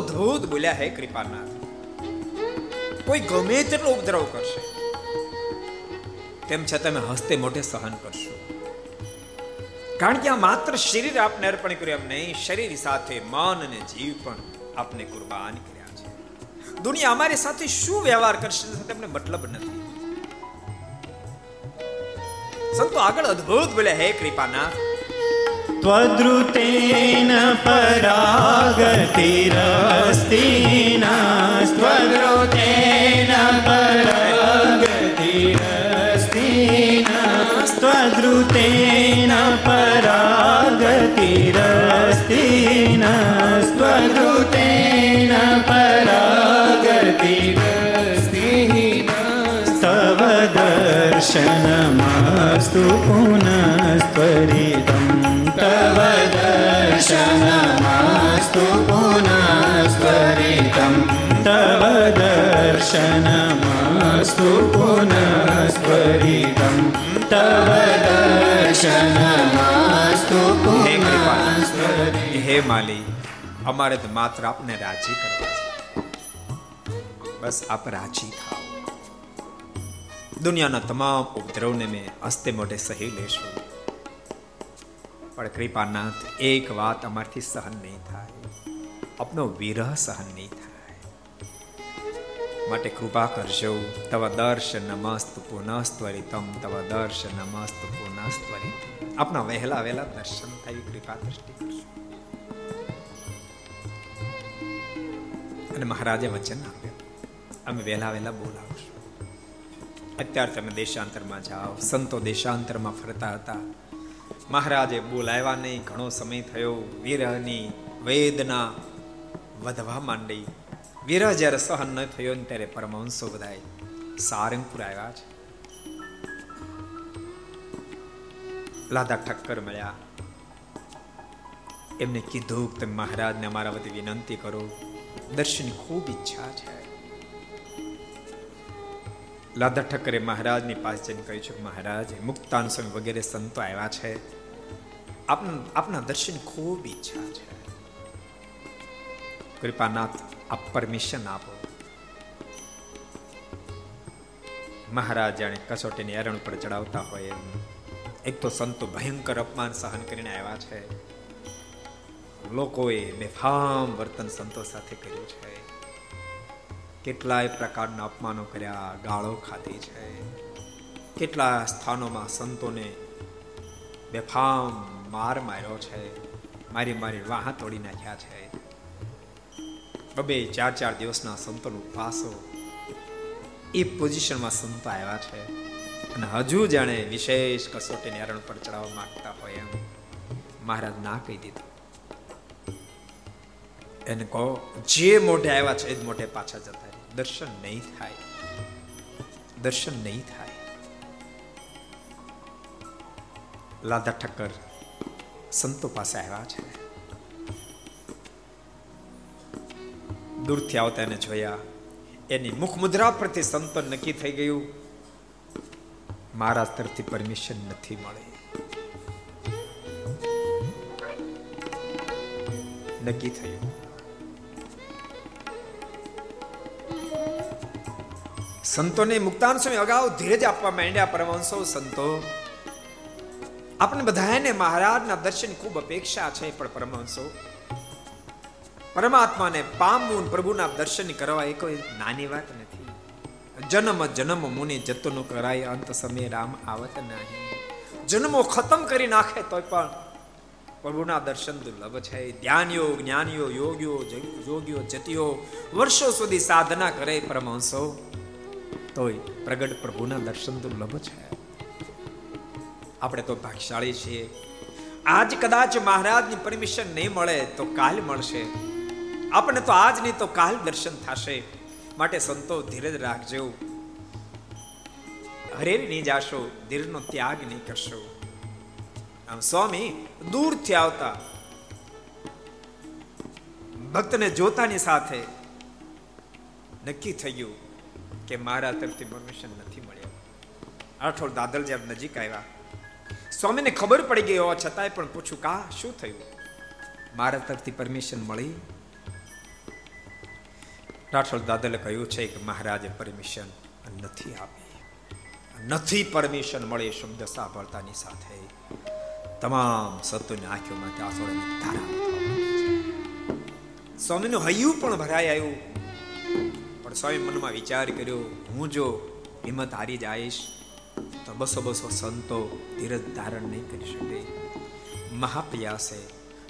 બહુ બોલ્યા હે કૃપાનાથ. કોઈ ગમે તેટલો ઉપદ્રવ કરશે, તેમ છતાં તમે હસ્તે મોઢે સહન કરશો. કારણ કે આ માત્ર શરીર આપને અર્પણ કર્યું, એમ નહીં, શરીર સાથે મન અને જીવ પણ આપને કુરબાન કર્યા છે. દુનિયા અમારી સાથે શું વ્યવહાર કરશે તમને મતલબ નથી. સંતો આગળ અદ્ભુત બોલ્યા હે કૃપાનાથ. त्वद्रुतेन परागतिरस्ति नास्त्वद्रुतेन परागतिरस्ति नास्त्वद्रुतेन परागतिरस्ति नास्त्वद्रुतेन परागतिरस्ति तव दर्शनमस्तु पुनस्त्वरितं तव दर्शनमस्तु पुनस्त्वरितं तव दर्शनमस्तु पुनस्त्वरितं तव दर्शनमस्तु હે કૃપાનાથ पुनस्त्वरितं હે માલી અમારે તો માત્ર આપને રાજી કરવા છે બસ આપ રાજી થાઓ દુનિયાના તમામ ઉપદ્રવને મેં હસ્તે મોઢે સહી લેશું પણ કૃપાનાથ, એક વાત અમારથી સહન નહીં થાય. આપનો વિરહ સહન નહીં થાય. માટે કૃપા કરજો. તવ દર્શ નમસ્ત પુનસ્ત્વરિતમ તવ દર્શ નમસ્ત પુનસ્ત્વરિત આપના વહેલા વહેલા દર્શન થાય કૃપા દ્રષ્ટિ કરજો અને મહારાજે વચન આપ્યું. અમે વહેલા વહેલા બોલાવશું. અત્યારે તમે દેશાંતરમાં જાઓ. સંતો દેશાંતરમાં ફરતા હતા. મહારાજે બોલાવ્યા નહીં. ઘણો સમય થયો. વિરહની વેદના વધવા માંડી. વિરહ જ્યારે સહન ન થયો ને ત્યારે પરમહંસો બધાય સારંગપુર આવ્યા છે લાદા ઠક્કર મળ્યા. એમને કીધું કે તમે મહારાજને અમારા વતી વિનંતી કરો. દર્શનની ખૂબ ઈચ્છા છે. લાદા ઠક્કરે મહારાજની પાસે જઈને કહ્યું છે મહારાજ મુક્તાન સ્વામી વગેરે સંતો આવ્યા છે. આપના દર્શન ખૂબ ઈચ્છા છે. કૃપાનાથ, આપ પરમિશન આપો. મહારાજ કસોટીની એરણ ઉપર ચડાવતા હોય એમ. એક તો સંતો ભયંકર અપમાન સહન કરીને આવ્યા છે. લોકોએ બેફામ વર્તન સંતો સાથે કર્યું છે. કેટલાય પ્રકારના અપમાનો કર્યા, ગાળો ખાધી છે. કેટલા સ્થાનોમાં સંતોને બેફામ માર માર્યો છે. મારી મારી વાહ તોડી નાખ્યા છે. બબે ચાર ચાર દિવસના સંતોનો પાસો. એ પોઝિશનમાં સંતો આવ્યા છે. અને હજુ જાણે વિશેષ કસોટીને હરણ પર ચડાવવા માંગતા હોય એમ મહારાજ ના કહી દીધું. એને કહો, જે મોઢે આવ્યા છે એ જ મોઢે પાછા જતા દર્શન નહીં થાય. દર્શન નહીં થાય. લાદા ઠક્કર સંતો પાસે આવ્યા છે. દૂરથી આવતા એને જોયા. એની મુખ મુદ્રા પરથી સંતો નક્કી થઈ ગયું. મહારાજ તરફથી પરમિશન નથી મળી. નક્કી થયું. સંતોને મુક્તાન સ્વામી અગાઉ ધીરજ આપવા માંડ્યા પરમહંસો, સંતો. આપણે બધાને મહારાજના દર્શન ખૂબ અપેક્ષા છે, પણ પરમહંસો, પરમાત્માને પામવું પ્રભુના દર્શન કરવા એ કોઈ નાની વાત નથી. જન્મ જન્મ મુનિ જતનો કરાય, અંત સમય રામ આવત નહીં. જન્મો ખતમ કરી નાખે તોય પણ પ્રભુના દર્શન દુર્લભ છે. ધ્યાન યોગ જ્ઞાન જ્ઞાનીઓ યોગ્યો યોગ્યો જતીઓ વર્ષો સુધી સાધના કરે પરમહંસો, તોય પ્રગટ પ્રભુના દર્શન દુર્લભ છે. આપણે તો ભાગશાળી છીએ. આજ કદાચ મહારાજની પરમિશન નહીં મળે તો કાલ મળશે. આપણે તો આજ નહીં તો કાલ દર્શન થશે. માટે સંતો ધીરજ રાખજો. હરેરી નહીં જાશો ધીરજનો ત્યાગ નહીં કરશો. આમ સ્વામી દૂરથી આવતા ભક્તને જોતાની સાથે નક્કી થઈ ગયું કે મારા તરફથી પરમિશન નથી મળ્યો. આઠોળ દાદલ જ્યારે નજીક આવ્યા. સ્વામીને ખબર પડી ગઈ હોવા છતાંય પણ પૂછું, કા? શું થયું? મારા તરફથી પરમિશન મળી. રાઠોડ દાદલે કહ્યું છે કે મહારાજે પરમિશન નથી આપી. નથી પરમિશન મળી શબ્દ સાંભળતાની સાથે તમામ સત્વની આંખોમાંથી આસોડાની ધારા સ્વામીનું હૈયું પણ ભરાઈ આવ્યું. પણ સ્વામી મનમાં વિચાર કર્યો, હું જો હિંમત હારી જઈશ તો બસો બસો સંતો ધીરજ ધારણ નહીં કરી શકે. મહાપ્રયાસે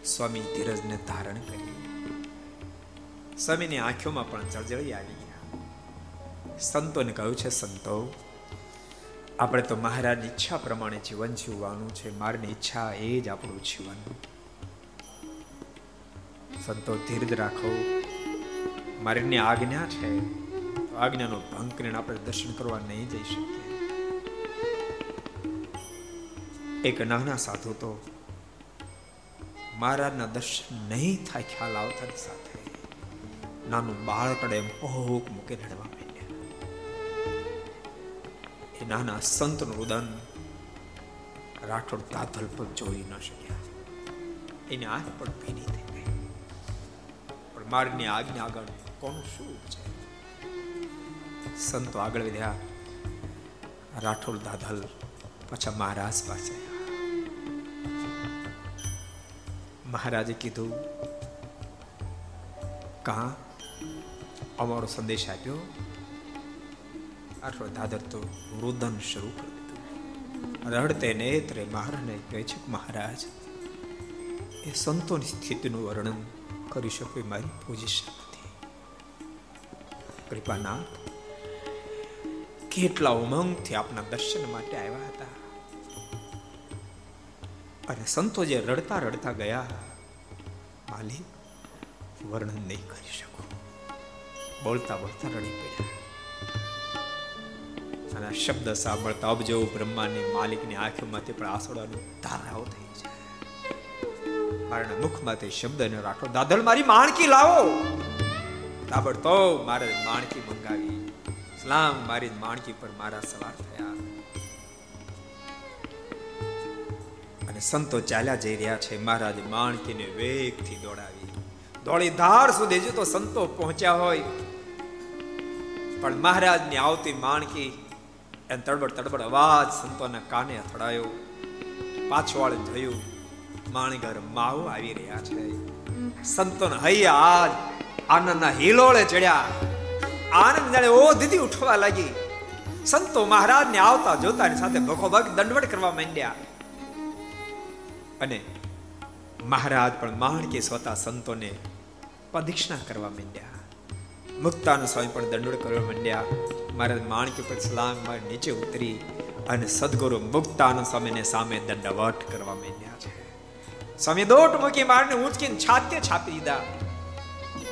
સ્વામી ધીરજને ધારણ કરી. સ્વામીની આંખોમાં પણ જળજળી આવી ગયા. સંતોને કહ્યું છે, સંતો, આપણે તો મહારાજની ઈચ્છા પ્રમાણે જીવન જીવવાનું છે. મારની ઈચ્છા એ જ આપણું જીવન. સંતો ધીરજ રાખો. મારીની આજ્ઞા છે. આજ્ઞાનો ભંગ કરીને આપણે દર્શન કરવા નહીં જઈ શકીએ. એક નાના સાધુ તો મહારાજના દર્શન નહીં થાય, ખ્યાલ આવતાની સાથે નાનું બાળકડે એમ હોક મૂકે રડવા માંડ્યા. એ નાના સંતનું રુદન રાઠોડ તાથલ પર જોઈ ન શક્યા. એની આંખ પણ ભીની થઈ ગઈ. પણ મારની આજ્ઞા આગળ કોણ શું છે? સંતો આગળ વધ્યા. રાઠોડ દાધલ પાછા મહારાજ પાસે મહારાજે કીધું કહા અમારો સંદેશ આપ્યો. આટલો દાદર તો રુદન શરૂ કરી દીધું. રડતે નેત્રે મહારાજને કહે છે મહારાજ, એ સંતોની સ્થિતિનું વર્ણન કરી શકું મારી પોઝિશન નથી કૃપાનાથ, કેટલા ઉમંગથી આપના દર્શન માટે આવ્યા હતા. અને સંતો જે રડતા રડતા ગયા માલી વર્ણન નહીં કરી શકું. બોલતા બોલતા રડી પડ્યા. અને શબ્દ સાંભળતા અબજો બ્રહ્માની માલિકની આંખમાંથી પણ આસોડાનું ધારાઓ થઈ જાય. મારા મુખમાંથી શબ્દને રાખો. દાદલ, મારી માણકી લાવો. તાબડતો મારે માણકી મંગાવી. સલામ, મારી માણકી પર મારા સવાર થયા. સંતો ચાલ્યા જઈ રહ્યા છે. મહારાજ માણકીને વેગથી દોડાવી. દોડી ધાર સુધી જો તો સંતો પહોંચ્યા હોય. પણ મહારાજની આવતી માણકી એને તડબડ તડબડ અવાજ સંતોના કાને અથડાયો. પાછવાળ જોયું માણગર માહુ આવી રહ્યા છે. સંતોને હૈયા આજ આનંદના હિલોળે ચડ્યા. આનંદ જાણે ઓ દીદી ઉઠવા લાગી. સંતો મહારાજને આવતા જોતાની સાથે ભખોભગ દંડવટ કરવા માંડ્યા. અને મહારાજ પણ માણકે સ્વતા સંતોને પ્રદક્ષિણા કરવા માંડ્યા. મુક્તાન સ્વામી પણ દંડોળ કરવા માંડ્યા. મહારાજ માણકી પર સલામ મારી નીચે ઉતરી અને સદગુરુ મુક્તાનો સ્વામીને સામે દંડવટ કરવા માંડ્યા છે. સ્વામી દોટ મૂકી મારને ઊંચકીને છાતે છાપી દીધા.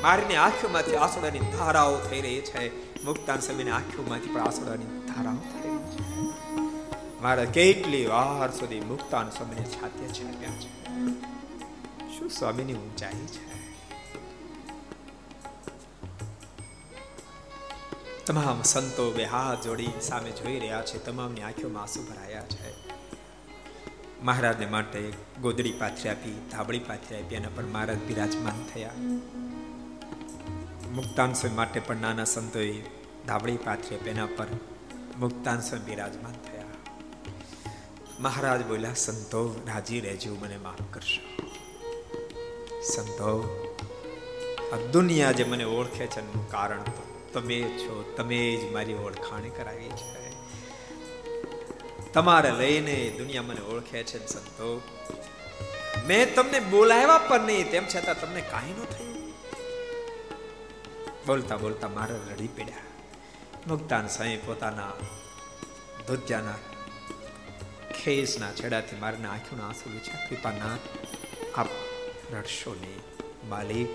મારીની આંખોમાંથી આસોડાની ધારાઓ થઈ રહી છે. મુક્તાન સ્વામીની આંખોમાંથી પણ આસોડાની ધારાઓ થઈ રહી છે. મારા કેટલી વાર સુધી મુક્તાન સ્વામીને છાતે છે શું સ્વામીની ઊંચાઈ છે? તમામ સંતો બે હાથ જોડી સામે જોઈ રહ્યા છે. તમામની આંખોમાં આંસુ ભરાયા છે. મહારાજને માટે ગોદડી પાથરી આપી, ધાબળી પાથરી આપી એના પર મહારાજ બિરાજમાન થયા. મુક્તાન સ્વામી માટે પણ નાના સંતોએ ધાબળી પાથરી આપી એના પર મુક્તાન સ્વામી બિરાજમાન મહારાજ બોલ્યા સંતો રાજી રહેજો, મને માફ કરશો. સંતો આ દુનિયા જે મને ઓળખે છે એનું કારણ તો તમે છો, તમે જ મારી ઓળખાણ કરાવી છે. તમારે લઈને દુનિયા મને ઓળખે છે સંતો મેં તમને બોલાવ્યા પણ નહીં, તેમ છતાં તમને કાંઈ ન થયું. બોલતા બોલતા મારે રડી પડ્યા. મુક્તાન સાંઈ પોતાના ધોત્યાના ખેસના છેડાથી મારને આંખોના આંસુ છે કૃપાનાથ આપ રડશો નહીં માલિક.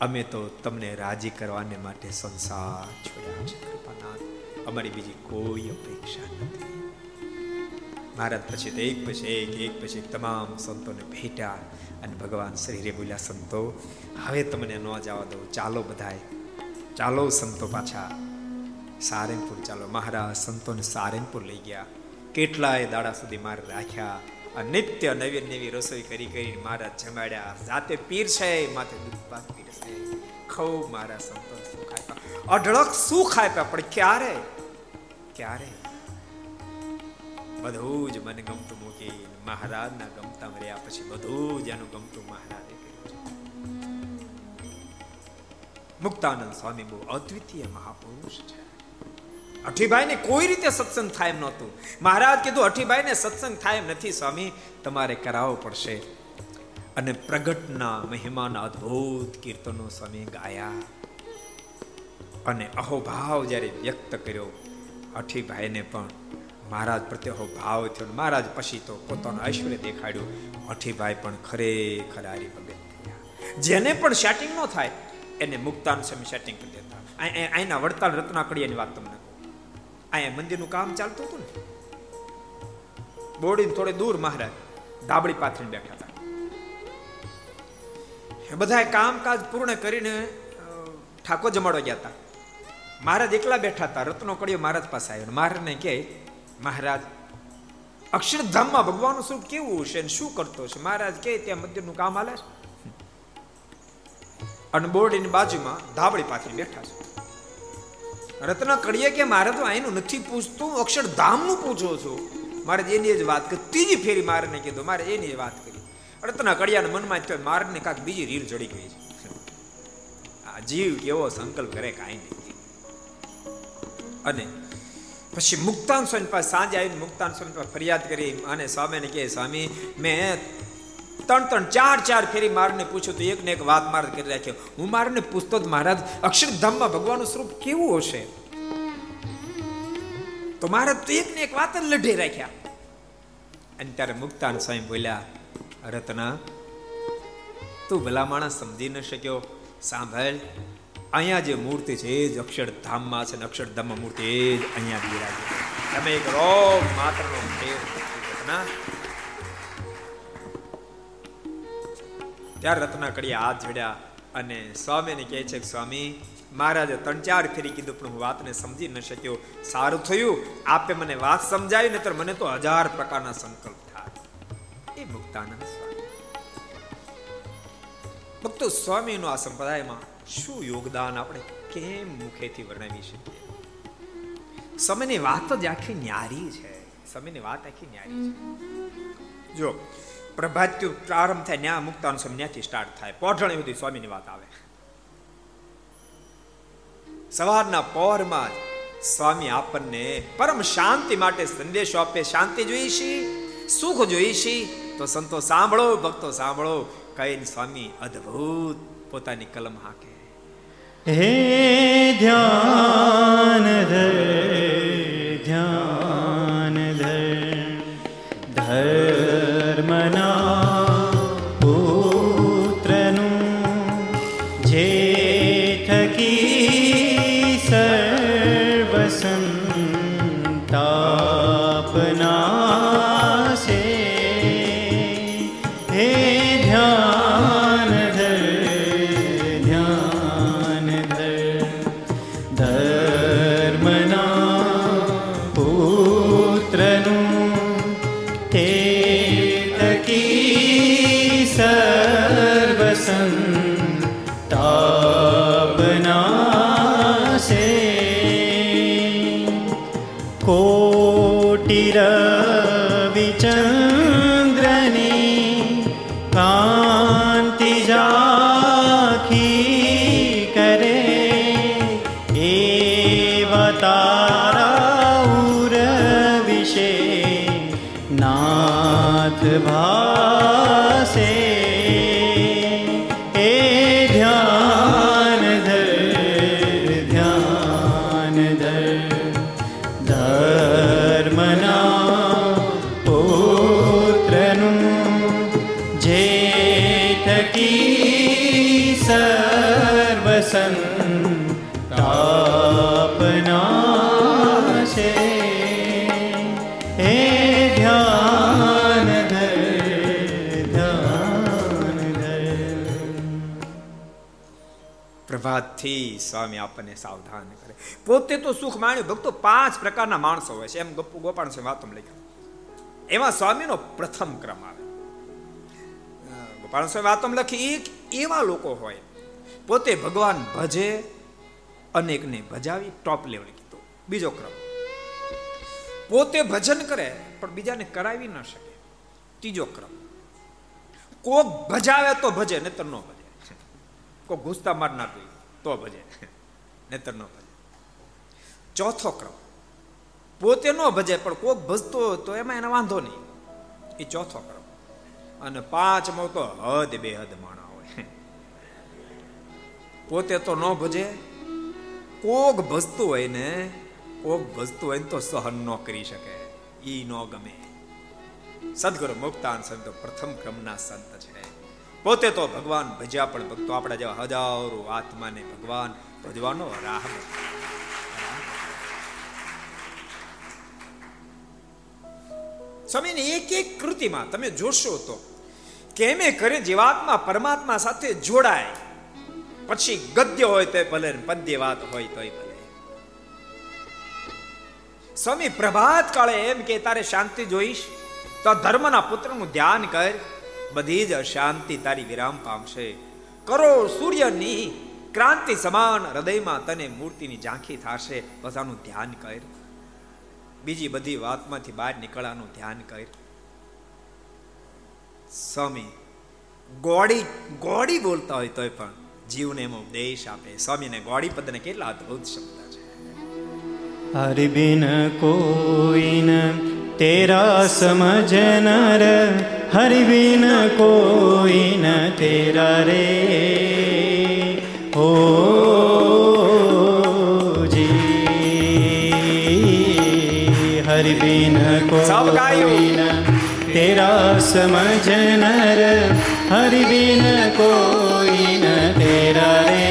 અમે તો તમને રાજી કરવાને માટે સંસાર છોડ્યા છે કૃપાનાથ અમારી બીજી કોઈ અપેક્ષા નથી. મહારાજ પછી તો એક પછી એક એક પછી તમામ સંતોને ભેટ્યા અને ભગવાન શ્રીરે બોલ્યા, સંતો, હવે તમને ન જવા દઉં. ચાલો બધાય. ચાલો સંતો પાછા. સારંગપુર ચાલો. મહારાજ સંતોને સારંગપુર લઈ ગયા. કેટલાય દાડા સુધી મારે રાખ્યા. અને નિત્ય નવી નવી રસોઈ કરી કરી મહારાજ જમાડ્યા. જાતે પીર છે માથે દૂધ પાક પીરસે. ખૂબ મારા સંતો સુખ આપ્યા અઢળક સુખ આપ્યા પણ ક્યારે? ક્યારે? બધું જ મને ગમતું મૂકી મહારાજના ગમતા મર્યા પછી બધું જ એનું ગમતું મહારાજે મુક્તાનંદ સ્વામી બહુ અદ્વિતીય મહાપુરુષ છે. અઠીભાઈને કોઈ રીતે સત્સંગ થાય એમ નહોતું. મહારાજ કીધું, અઠીભાઈને સત્સંગ થાય એમ નથી, સ્વામી. તમારે કરાવવો પડશે. અને પ્રગટના મહિમાના અદ્ભુત કીર્તનો સ્વામી ગાયા. અને અહોભાવ જ્યારે વ્યક્ત કર્યો, અઠીભાઈને પણ મહારાજ પ્રત્યે અહોભાવ થયો મહારાજ પછી તો પોતાનું ઐશ્વર્ય દેખાડ્યું. અઠીભાઈ પણ ખરેખર આરી ભગત જેને પણ સેટિંગ ન થાય, એને મુક્તાન સ્વામી સેટિંગ કરી દેતા. અહીંના વડતાલ રત્નાકડીયાની વાત તમને અહીંયા મંદિરનું કામ ચાલતું હતું ને? બોડીને થોડે દૂર મહારાજ, ધાબળી પાથરીને બેઠા હતા. બધા કામકાજ પૂર્ણ કરીને ઠાકોર જમાડવા ગયા હતા. મહારાજ એકલા બેઠા હતા, રત્નો કડીઓ મહારાજ પાસે આવ્યો. મહારાજને કહે, મહારાજ, અક્ષરધામમાં ભગવાનનું સ્વરૂપ કેવું હશે અને શું કરતો હશે મહારાજ કહે, ત્યાં મંદિરનું કામ હાલે છે. અને બોર્ડની બાજુમાં ધાબળી પાથરી બેઠા છે. રત્ન કડીએ કે મારે તો અહીંનું નથી પૂછતું અક્ષરધામનું પૂછો છો. મારે એની જ વાત કરી, ત્રીજી ફેરી મારને કીધું, મારે એની વાત કરી. રત્ન કડિયાના મનમાં થયો મારને કાંક બીજી રીલ જડી ગઈ છે. આ જીવ કેવો સંકલ્પ કરે કાંઈ નહીં. અને પછી મુક્તાન સ્વામી પાસે સાંજે આવીને મુક્તાન સ્વામી પાસે ફરિયાદ કરી અને સ્વામીને કહે, સ્વામી, મેં ત્રણ ત્રણ, ચાર ચાર ફેરી મારને પૂછ્યું તો એકને એક વાત મારે કરી રાખ્યો હું મારને પૂછતો જ મહારાજ, અક્ષરધામમાં ભગવાનનું સ્વરૂપ કેવું હશે? તો મહારાજ તો એક ને એક વાત જ લઢી રાખ્યા. અને ત્યારે મુક્તાન સ્વામી બોલ્યા રત્ના તું ભલા માણસ સમજી ન શક્યો. સાંભળ, અહીંયા જે મૂર્તિ છે એ જ અક્ષરધામમાં છે ને અક્ષરધામમાં મૂર્તિ એ જ અહીંયા બિરાજે તમે એક રોગ માત્રનો ફેર રત્ના ત્યારે રત્નાકડીએ હાથ જોડ્યા અને સ્વામીને કહે છે, સ્વામી, મહારાજે ત્રણ ચાર ફેરી કીધું, પણ હું વાતને સમજી ન શક્યો. સારું થયું. આપે મને વાત સમજાવી નતર મને તો હજાર પ્રકારના સંકલ્પ થાય. એ મુક્તાનંદ ભક્તો, સ્વામીનો આ સંપ્રદાયમાં શું યોગદાન આપણે કેમ મુખેથી વર્ણવી શકીએ? સમયની વાત જ આખી ન્યારી છે. સમયની વાત આખી ન્યારી છે. જો પ્રભાત્યુ પ્રારંભ થાય, ન્યા મુક્તાન સમયથી સ્ટાર્ટ થાય. પોઢણ સુધી સ્વામીની વાત આવે. સવારના પોરમાં સ્વામી આપણને પરમ શાંતિ માટે સંદેશો આપે. શાંતિ જોઈએ સુખ જોઈએ તો સંતો સાંભળો, ભક્તો સાંભળો. કહીને સ્વામી અદ્ભુત પોતાની કલમ હાકે. હે ધ્યાન ધર. કોટિ પ્રભાતથી સ્વામી આપણને સાવધાન કરે. પોતે તો સુખ માણ્યું, ભક્તો પાંચ પ્રકારના માણસો હોય છે. એમ ગપુ, ગોપાલ છે વાતમ લખ્યું. એમાં સ્વામીનો પ્રથમ ક્રમ આવે. ગોપાલ સ્વામી વાતમ લખી, એક એવા લોકો હોય, પોતે ભગવાન ભજે, અનેકને ભજાવી ટોપ લેવલ કીધું. બીજો ક્રમ. પોતે ભજન કરે, પણ બીજાને કરાવી ન શકે. ત્રીજો ક્રમ. કોક ભજાવે તો ભજે, નહીતર ન ભજે. કોક ઘૂસતા માર નાખવી તો ભજે. નહીતર ન ભજે. ચોથો ક્રમ. પોતે ન ભજે, પણ કોક ભજતો તો એમાં એને વાંધો નહીં. એ ચોથો ક્રમ. અને પાંચમો તો હદ બેહદ માણા હોય. પોતે તો ન ભજે. કોક ભજતું હોય ને, કોક ભજતું હોય ને તો સહન ન કરી શકે. ઈ ન ગમે. સદગુરુ મુક્તાન સંતો પ્રથમ ક્રમના સંત છે. પોતે તો ભગવાન ભજ્યા, પણ ભક્તો આપણા જેવા હજારો આત્માને ભગવાન ભજવાનો રાહ. સ્વામીની એક એક કૃતિમાં તમે જોશો તો કેમે કરે જીવાત્મા પરમાત્મા સાથે જોડાય પછી ગદ્ય હોય તો ભલે પદ્ય વાત હોય તોય ભલે સ્વામી પ્રભાત કાળે એમ કે, તારે શાંતિ જોઈશ, તો ધર્મના પુત્રનું ધ્યાન કર બધી જ અશાંતિ તારી વિરામ પામશે. કરો સૂર્યની ક્રાંતિ સમાન હૃદયમાં તને મૂર્તિની ઝાંખી થશે. બધાનું ધ્યાન કર. બીજી બધી વાતમાંથી બહાર નીકળવાનું ધ્યાન કર. સ્વામી ગોડી ગોડી બોલતા હોય તોય પણ જીવને એમ ઉપદેશ આપે. સ્વામીને ગોડી પદને કેટલા અદ્ભુત શબ્દ છે. હરિબિન કોઈન तेरा समझ नर हरि बिन कोई न तेरा रे हो जी हरि बिन सब गायो। कोई न तेरा समझ नर हरि बिन कोई न तेरा रे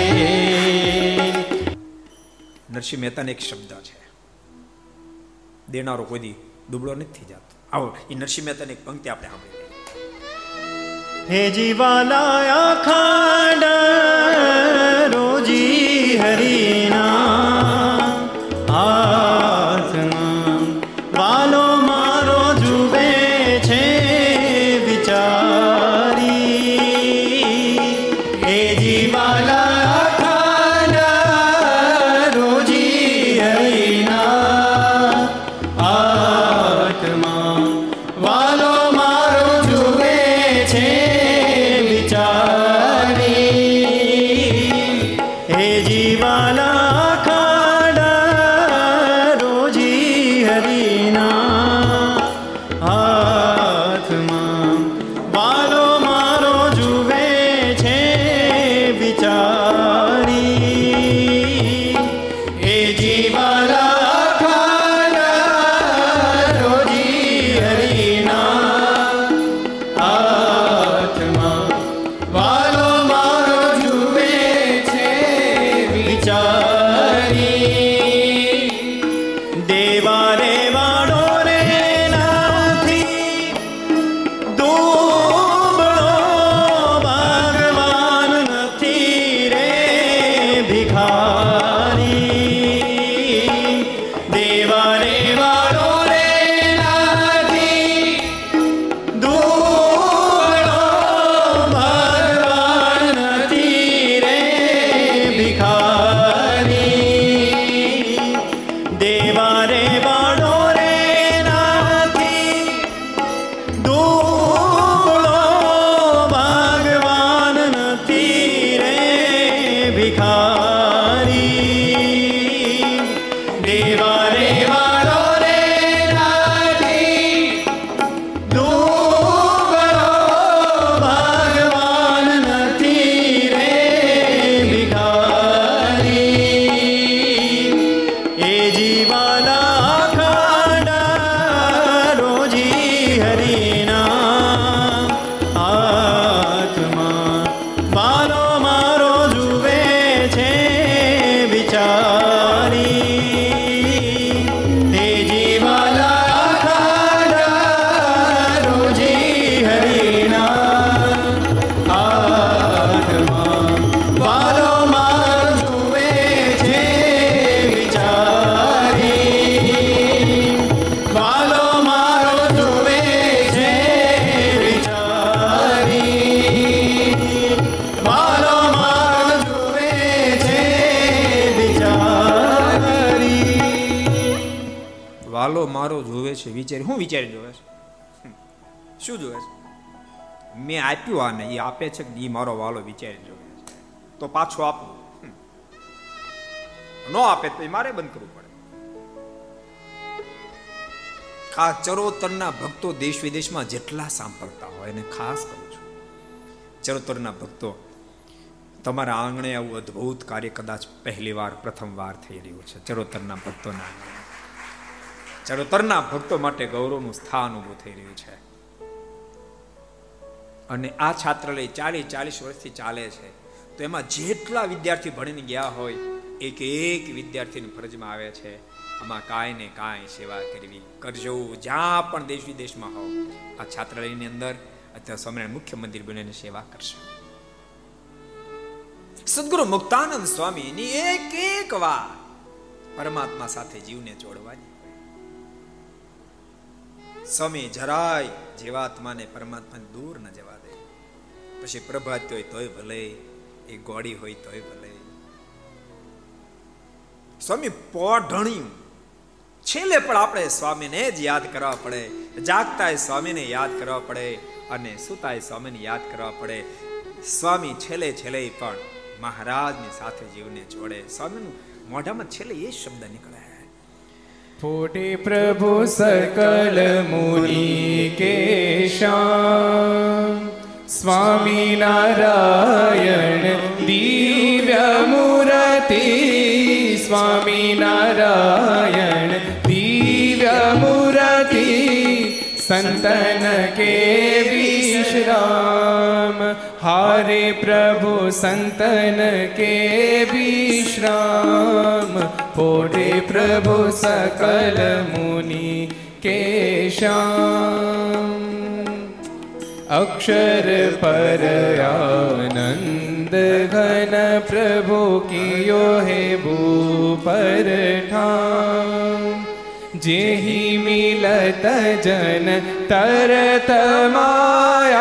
નરસિંહ મહેતાને એક શબ્દ છે દેનારો કોઈ દી દુબળો નથી જતો. આવો, એ નરસિંહ મહેતાની પંક્તિ આપણે સાંભળી હે જીવાલાયા ખાંડ, રોજી હરિના હાથમાં વાલો મારો જુએ છે વિચારી. હે જીવાલાયા છે, વિચારી હું વિચારી જોવે છે. શું જોવે છે? મેં આપ્યું આને, એ આપે છે એ મારો વાલો વિચારી જોવે છે. તો પાછું આપવું ન આપે તો મારે બંધ કરવું પડે. આ ચરોતરના ભક્તો દેશ વિદેશમાં જેટલા સાંભળતા હોય, એને ખાસ કહું છું. ચરોતરના ભક્તો, તમારા આંગણે આવું અદ્ભુત કાર્ય કદાચ પહેલી વાર, પ્રથમ વાર થઈ રહ્યું છે, ચરોતરના ભક્તોના. ચરોતરના ભક્તો માટે ગૌરવનું સ્થાન ઊભું થઈ રહ્યું છે. અને આ છાત્રાલય ચાલીસ ચાલીસ વર્ષથી ચાલે છે. તો એમાં જેટલા વિદ્યાર્થી ભણીને ગયા હોય, એક એક વિદ્યાર્થીની ફરજમાં આવે છે. આમાં કાંઈ ને કાંઈ સેવા કરવી. કરજો, જ્યાં પણ દેશ વિદેશમાં હોવ, આ છાત્રાલયની અંદર અત્યારે સ્વામિનારાયણ મુખ્ય મંદિર બનીને સેવા કરશે. સદગુરુ મુક્તાનંદ સ્વામીની એક એક વાર પરમાત્મા સાથે જીવને જોડવાની. સ્વામી જરાય જીવાત્માને પરમાત્માને દૂર ન જવા દે. પછી પ્રભાત હોય તોય ભલે, એ ગોળી હોય તોય ભલે. સ્વામી પોઢણ્યું છેલ્લે પણ આપણે સ્વામીને જ યાદ કરવા પડે. જાગતા સ્વામીને યાદ કરવા પડે અને સુતા સ્વામીને યાદ કરવા પડે. સ્વામી છેલ્લે છેલ્લે પણ મહારાજની સાથે જીવને જોડે. સ્વામીનું મોઢામાં છેલ્લે એ શબ્દ નીકળે. સકલ મુનિ કેશા સ્વામી નારાયણ દિવ્ય મૂર્તિ સ્વામી નારાયણ દિવ્ય મૂર્તિ સંતન કે વિશ્રામ હારે પ્રભુ સંતન કે વિશ્રામ પોઢે પ્રભુ સકલ મુનિ કેશામ અક્ષર પર આનંદ ઘન પ્રભુ કિયો હે ભૂપર ઠામ જેહી મિલત જન તરત માયા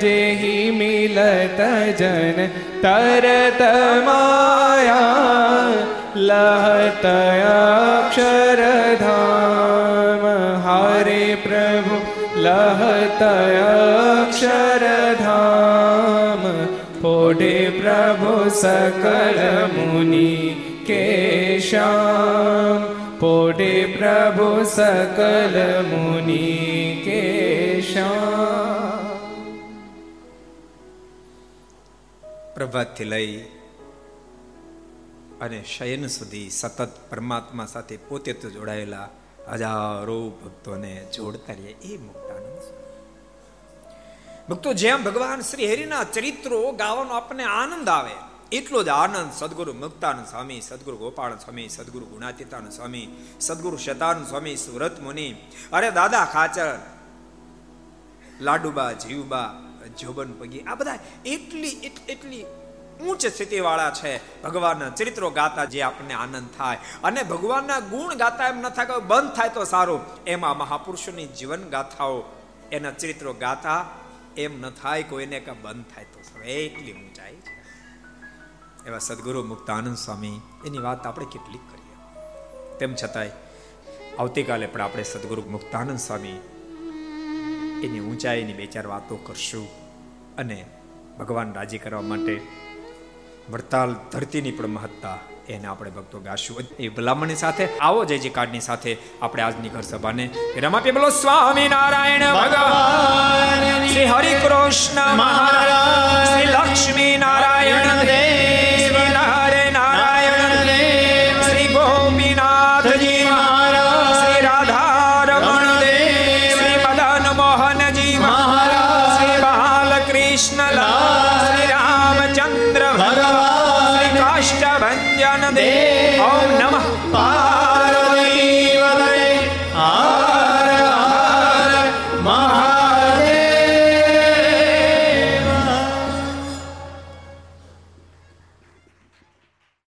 જેહી મિલત જન તરત હારે પ્રભુ લહત અક્ષરધામ ફોડે પ્રભુ સકલ મુનિ કેશામ પોડે પ્રભુ સકલ મુનિ કેશામ પ્રભાતથી લઈ અને શયન સુધી સતત પરમાત્મા સાથે પોતે તો જોડાયેલા હજારો ભક્તોને જોડતા રહીએ, એ મુક્તાનંદ ભક્તો, જેમ ભગવાન શ્રી હરિના ચરિત્રો ગાવાનો આપણને આનંદ આવે, એટલો જ આનંદ સદગુરુ મુક્તાનંદ સ્વામી, સદગુરુ ગોપાલ સ્વામી, સદગુરુ ગુણાતીતાનંદ સ્વામી, સદગુરુ શતાનંદ સ્વામી, સુરત મુનિ, અરે દાદા ખાચર, લાડુબા, જીવબા, જોબન પગી, આ બધા એટલી એટલી ઉચ્ચ સ્થિતિવાળા છે. ભગવાનના ચરિત્રો ગાતા જે આપણને આનંદ થાય. અને ભગવાનના ગુણ ગાતા એમ ન થાય બંધ થાય તો સારું. એમાં મહાપુરુષોની જીવન ગાથાઓ, એના ચરિત્રો ગાતા એમ ન થાય કોઈને કે બંધ થાય તો સારું. એટલી ઊંચાઈ છે. એવા સદગુરુ મુક્તાનંદ સ્વામી, એની વાત આપણે કેટલીક કરીએ. તેમ છતાંય, આવતીકાલે પણ આપણે સદગુરુ મુક્તાનંદ સ્વામી એની ઊંચાઈની બે ચાર વાતો કરશું અને ભગવાન રાજી કરવા માટે વડતાલ ધરતીની પણ મહત્તા એને આપણે ભક્તો ગાશું. એ ભલામણની સાથે આવો જયજી કાર્ડની સાથે આપણે આજની ઘર સભાને રમાપી બોલો સ્વામી નારાયણ ભગવાન શ્રી હરિ કૃષ્ણ મહારાજ શ્રી લક્ષ્મી નારાયણ દેવ.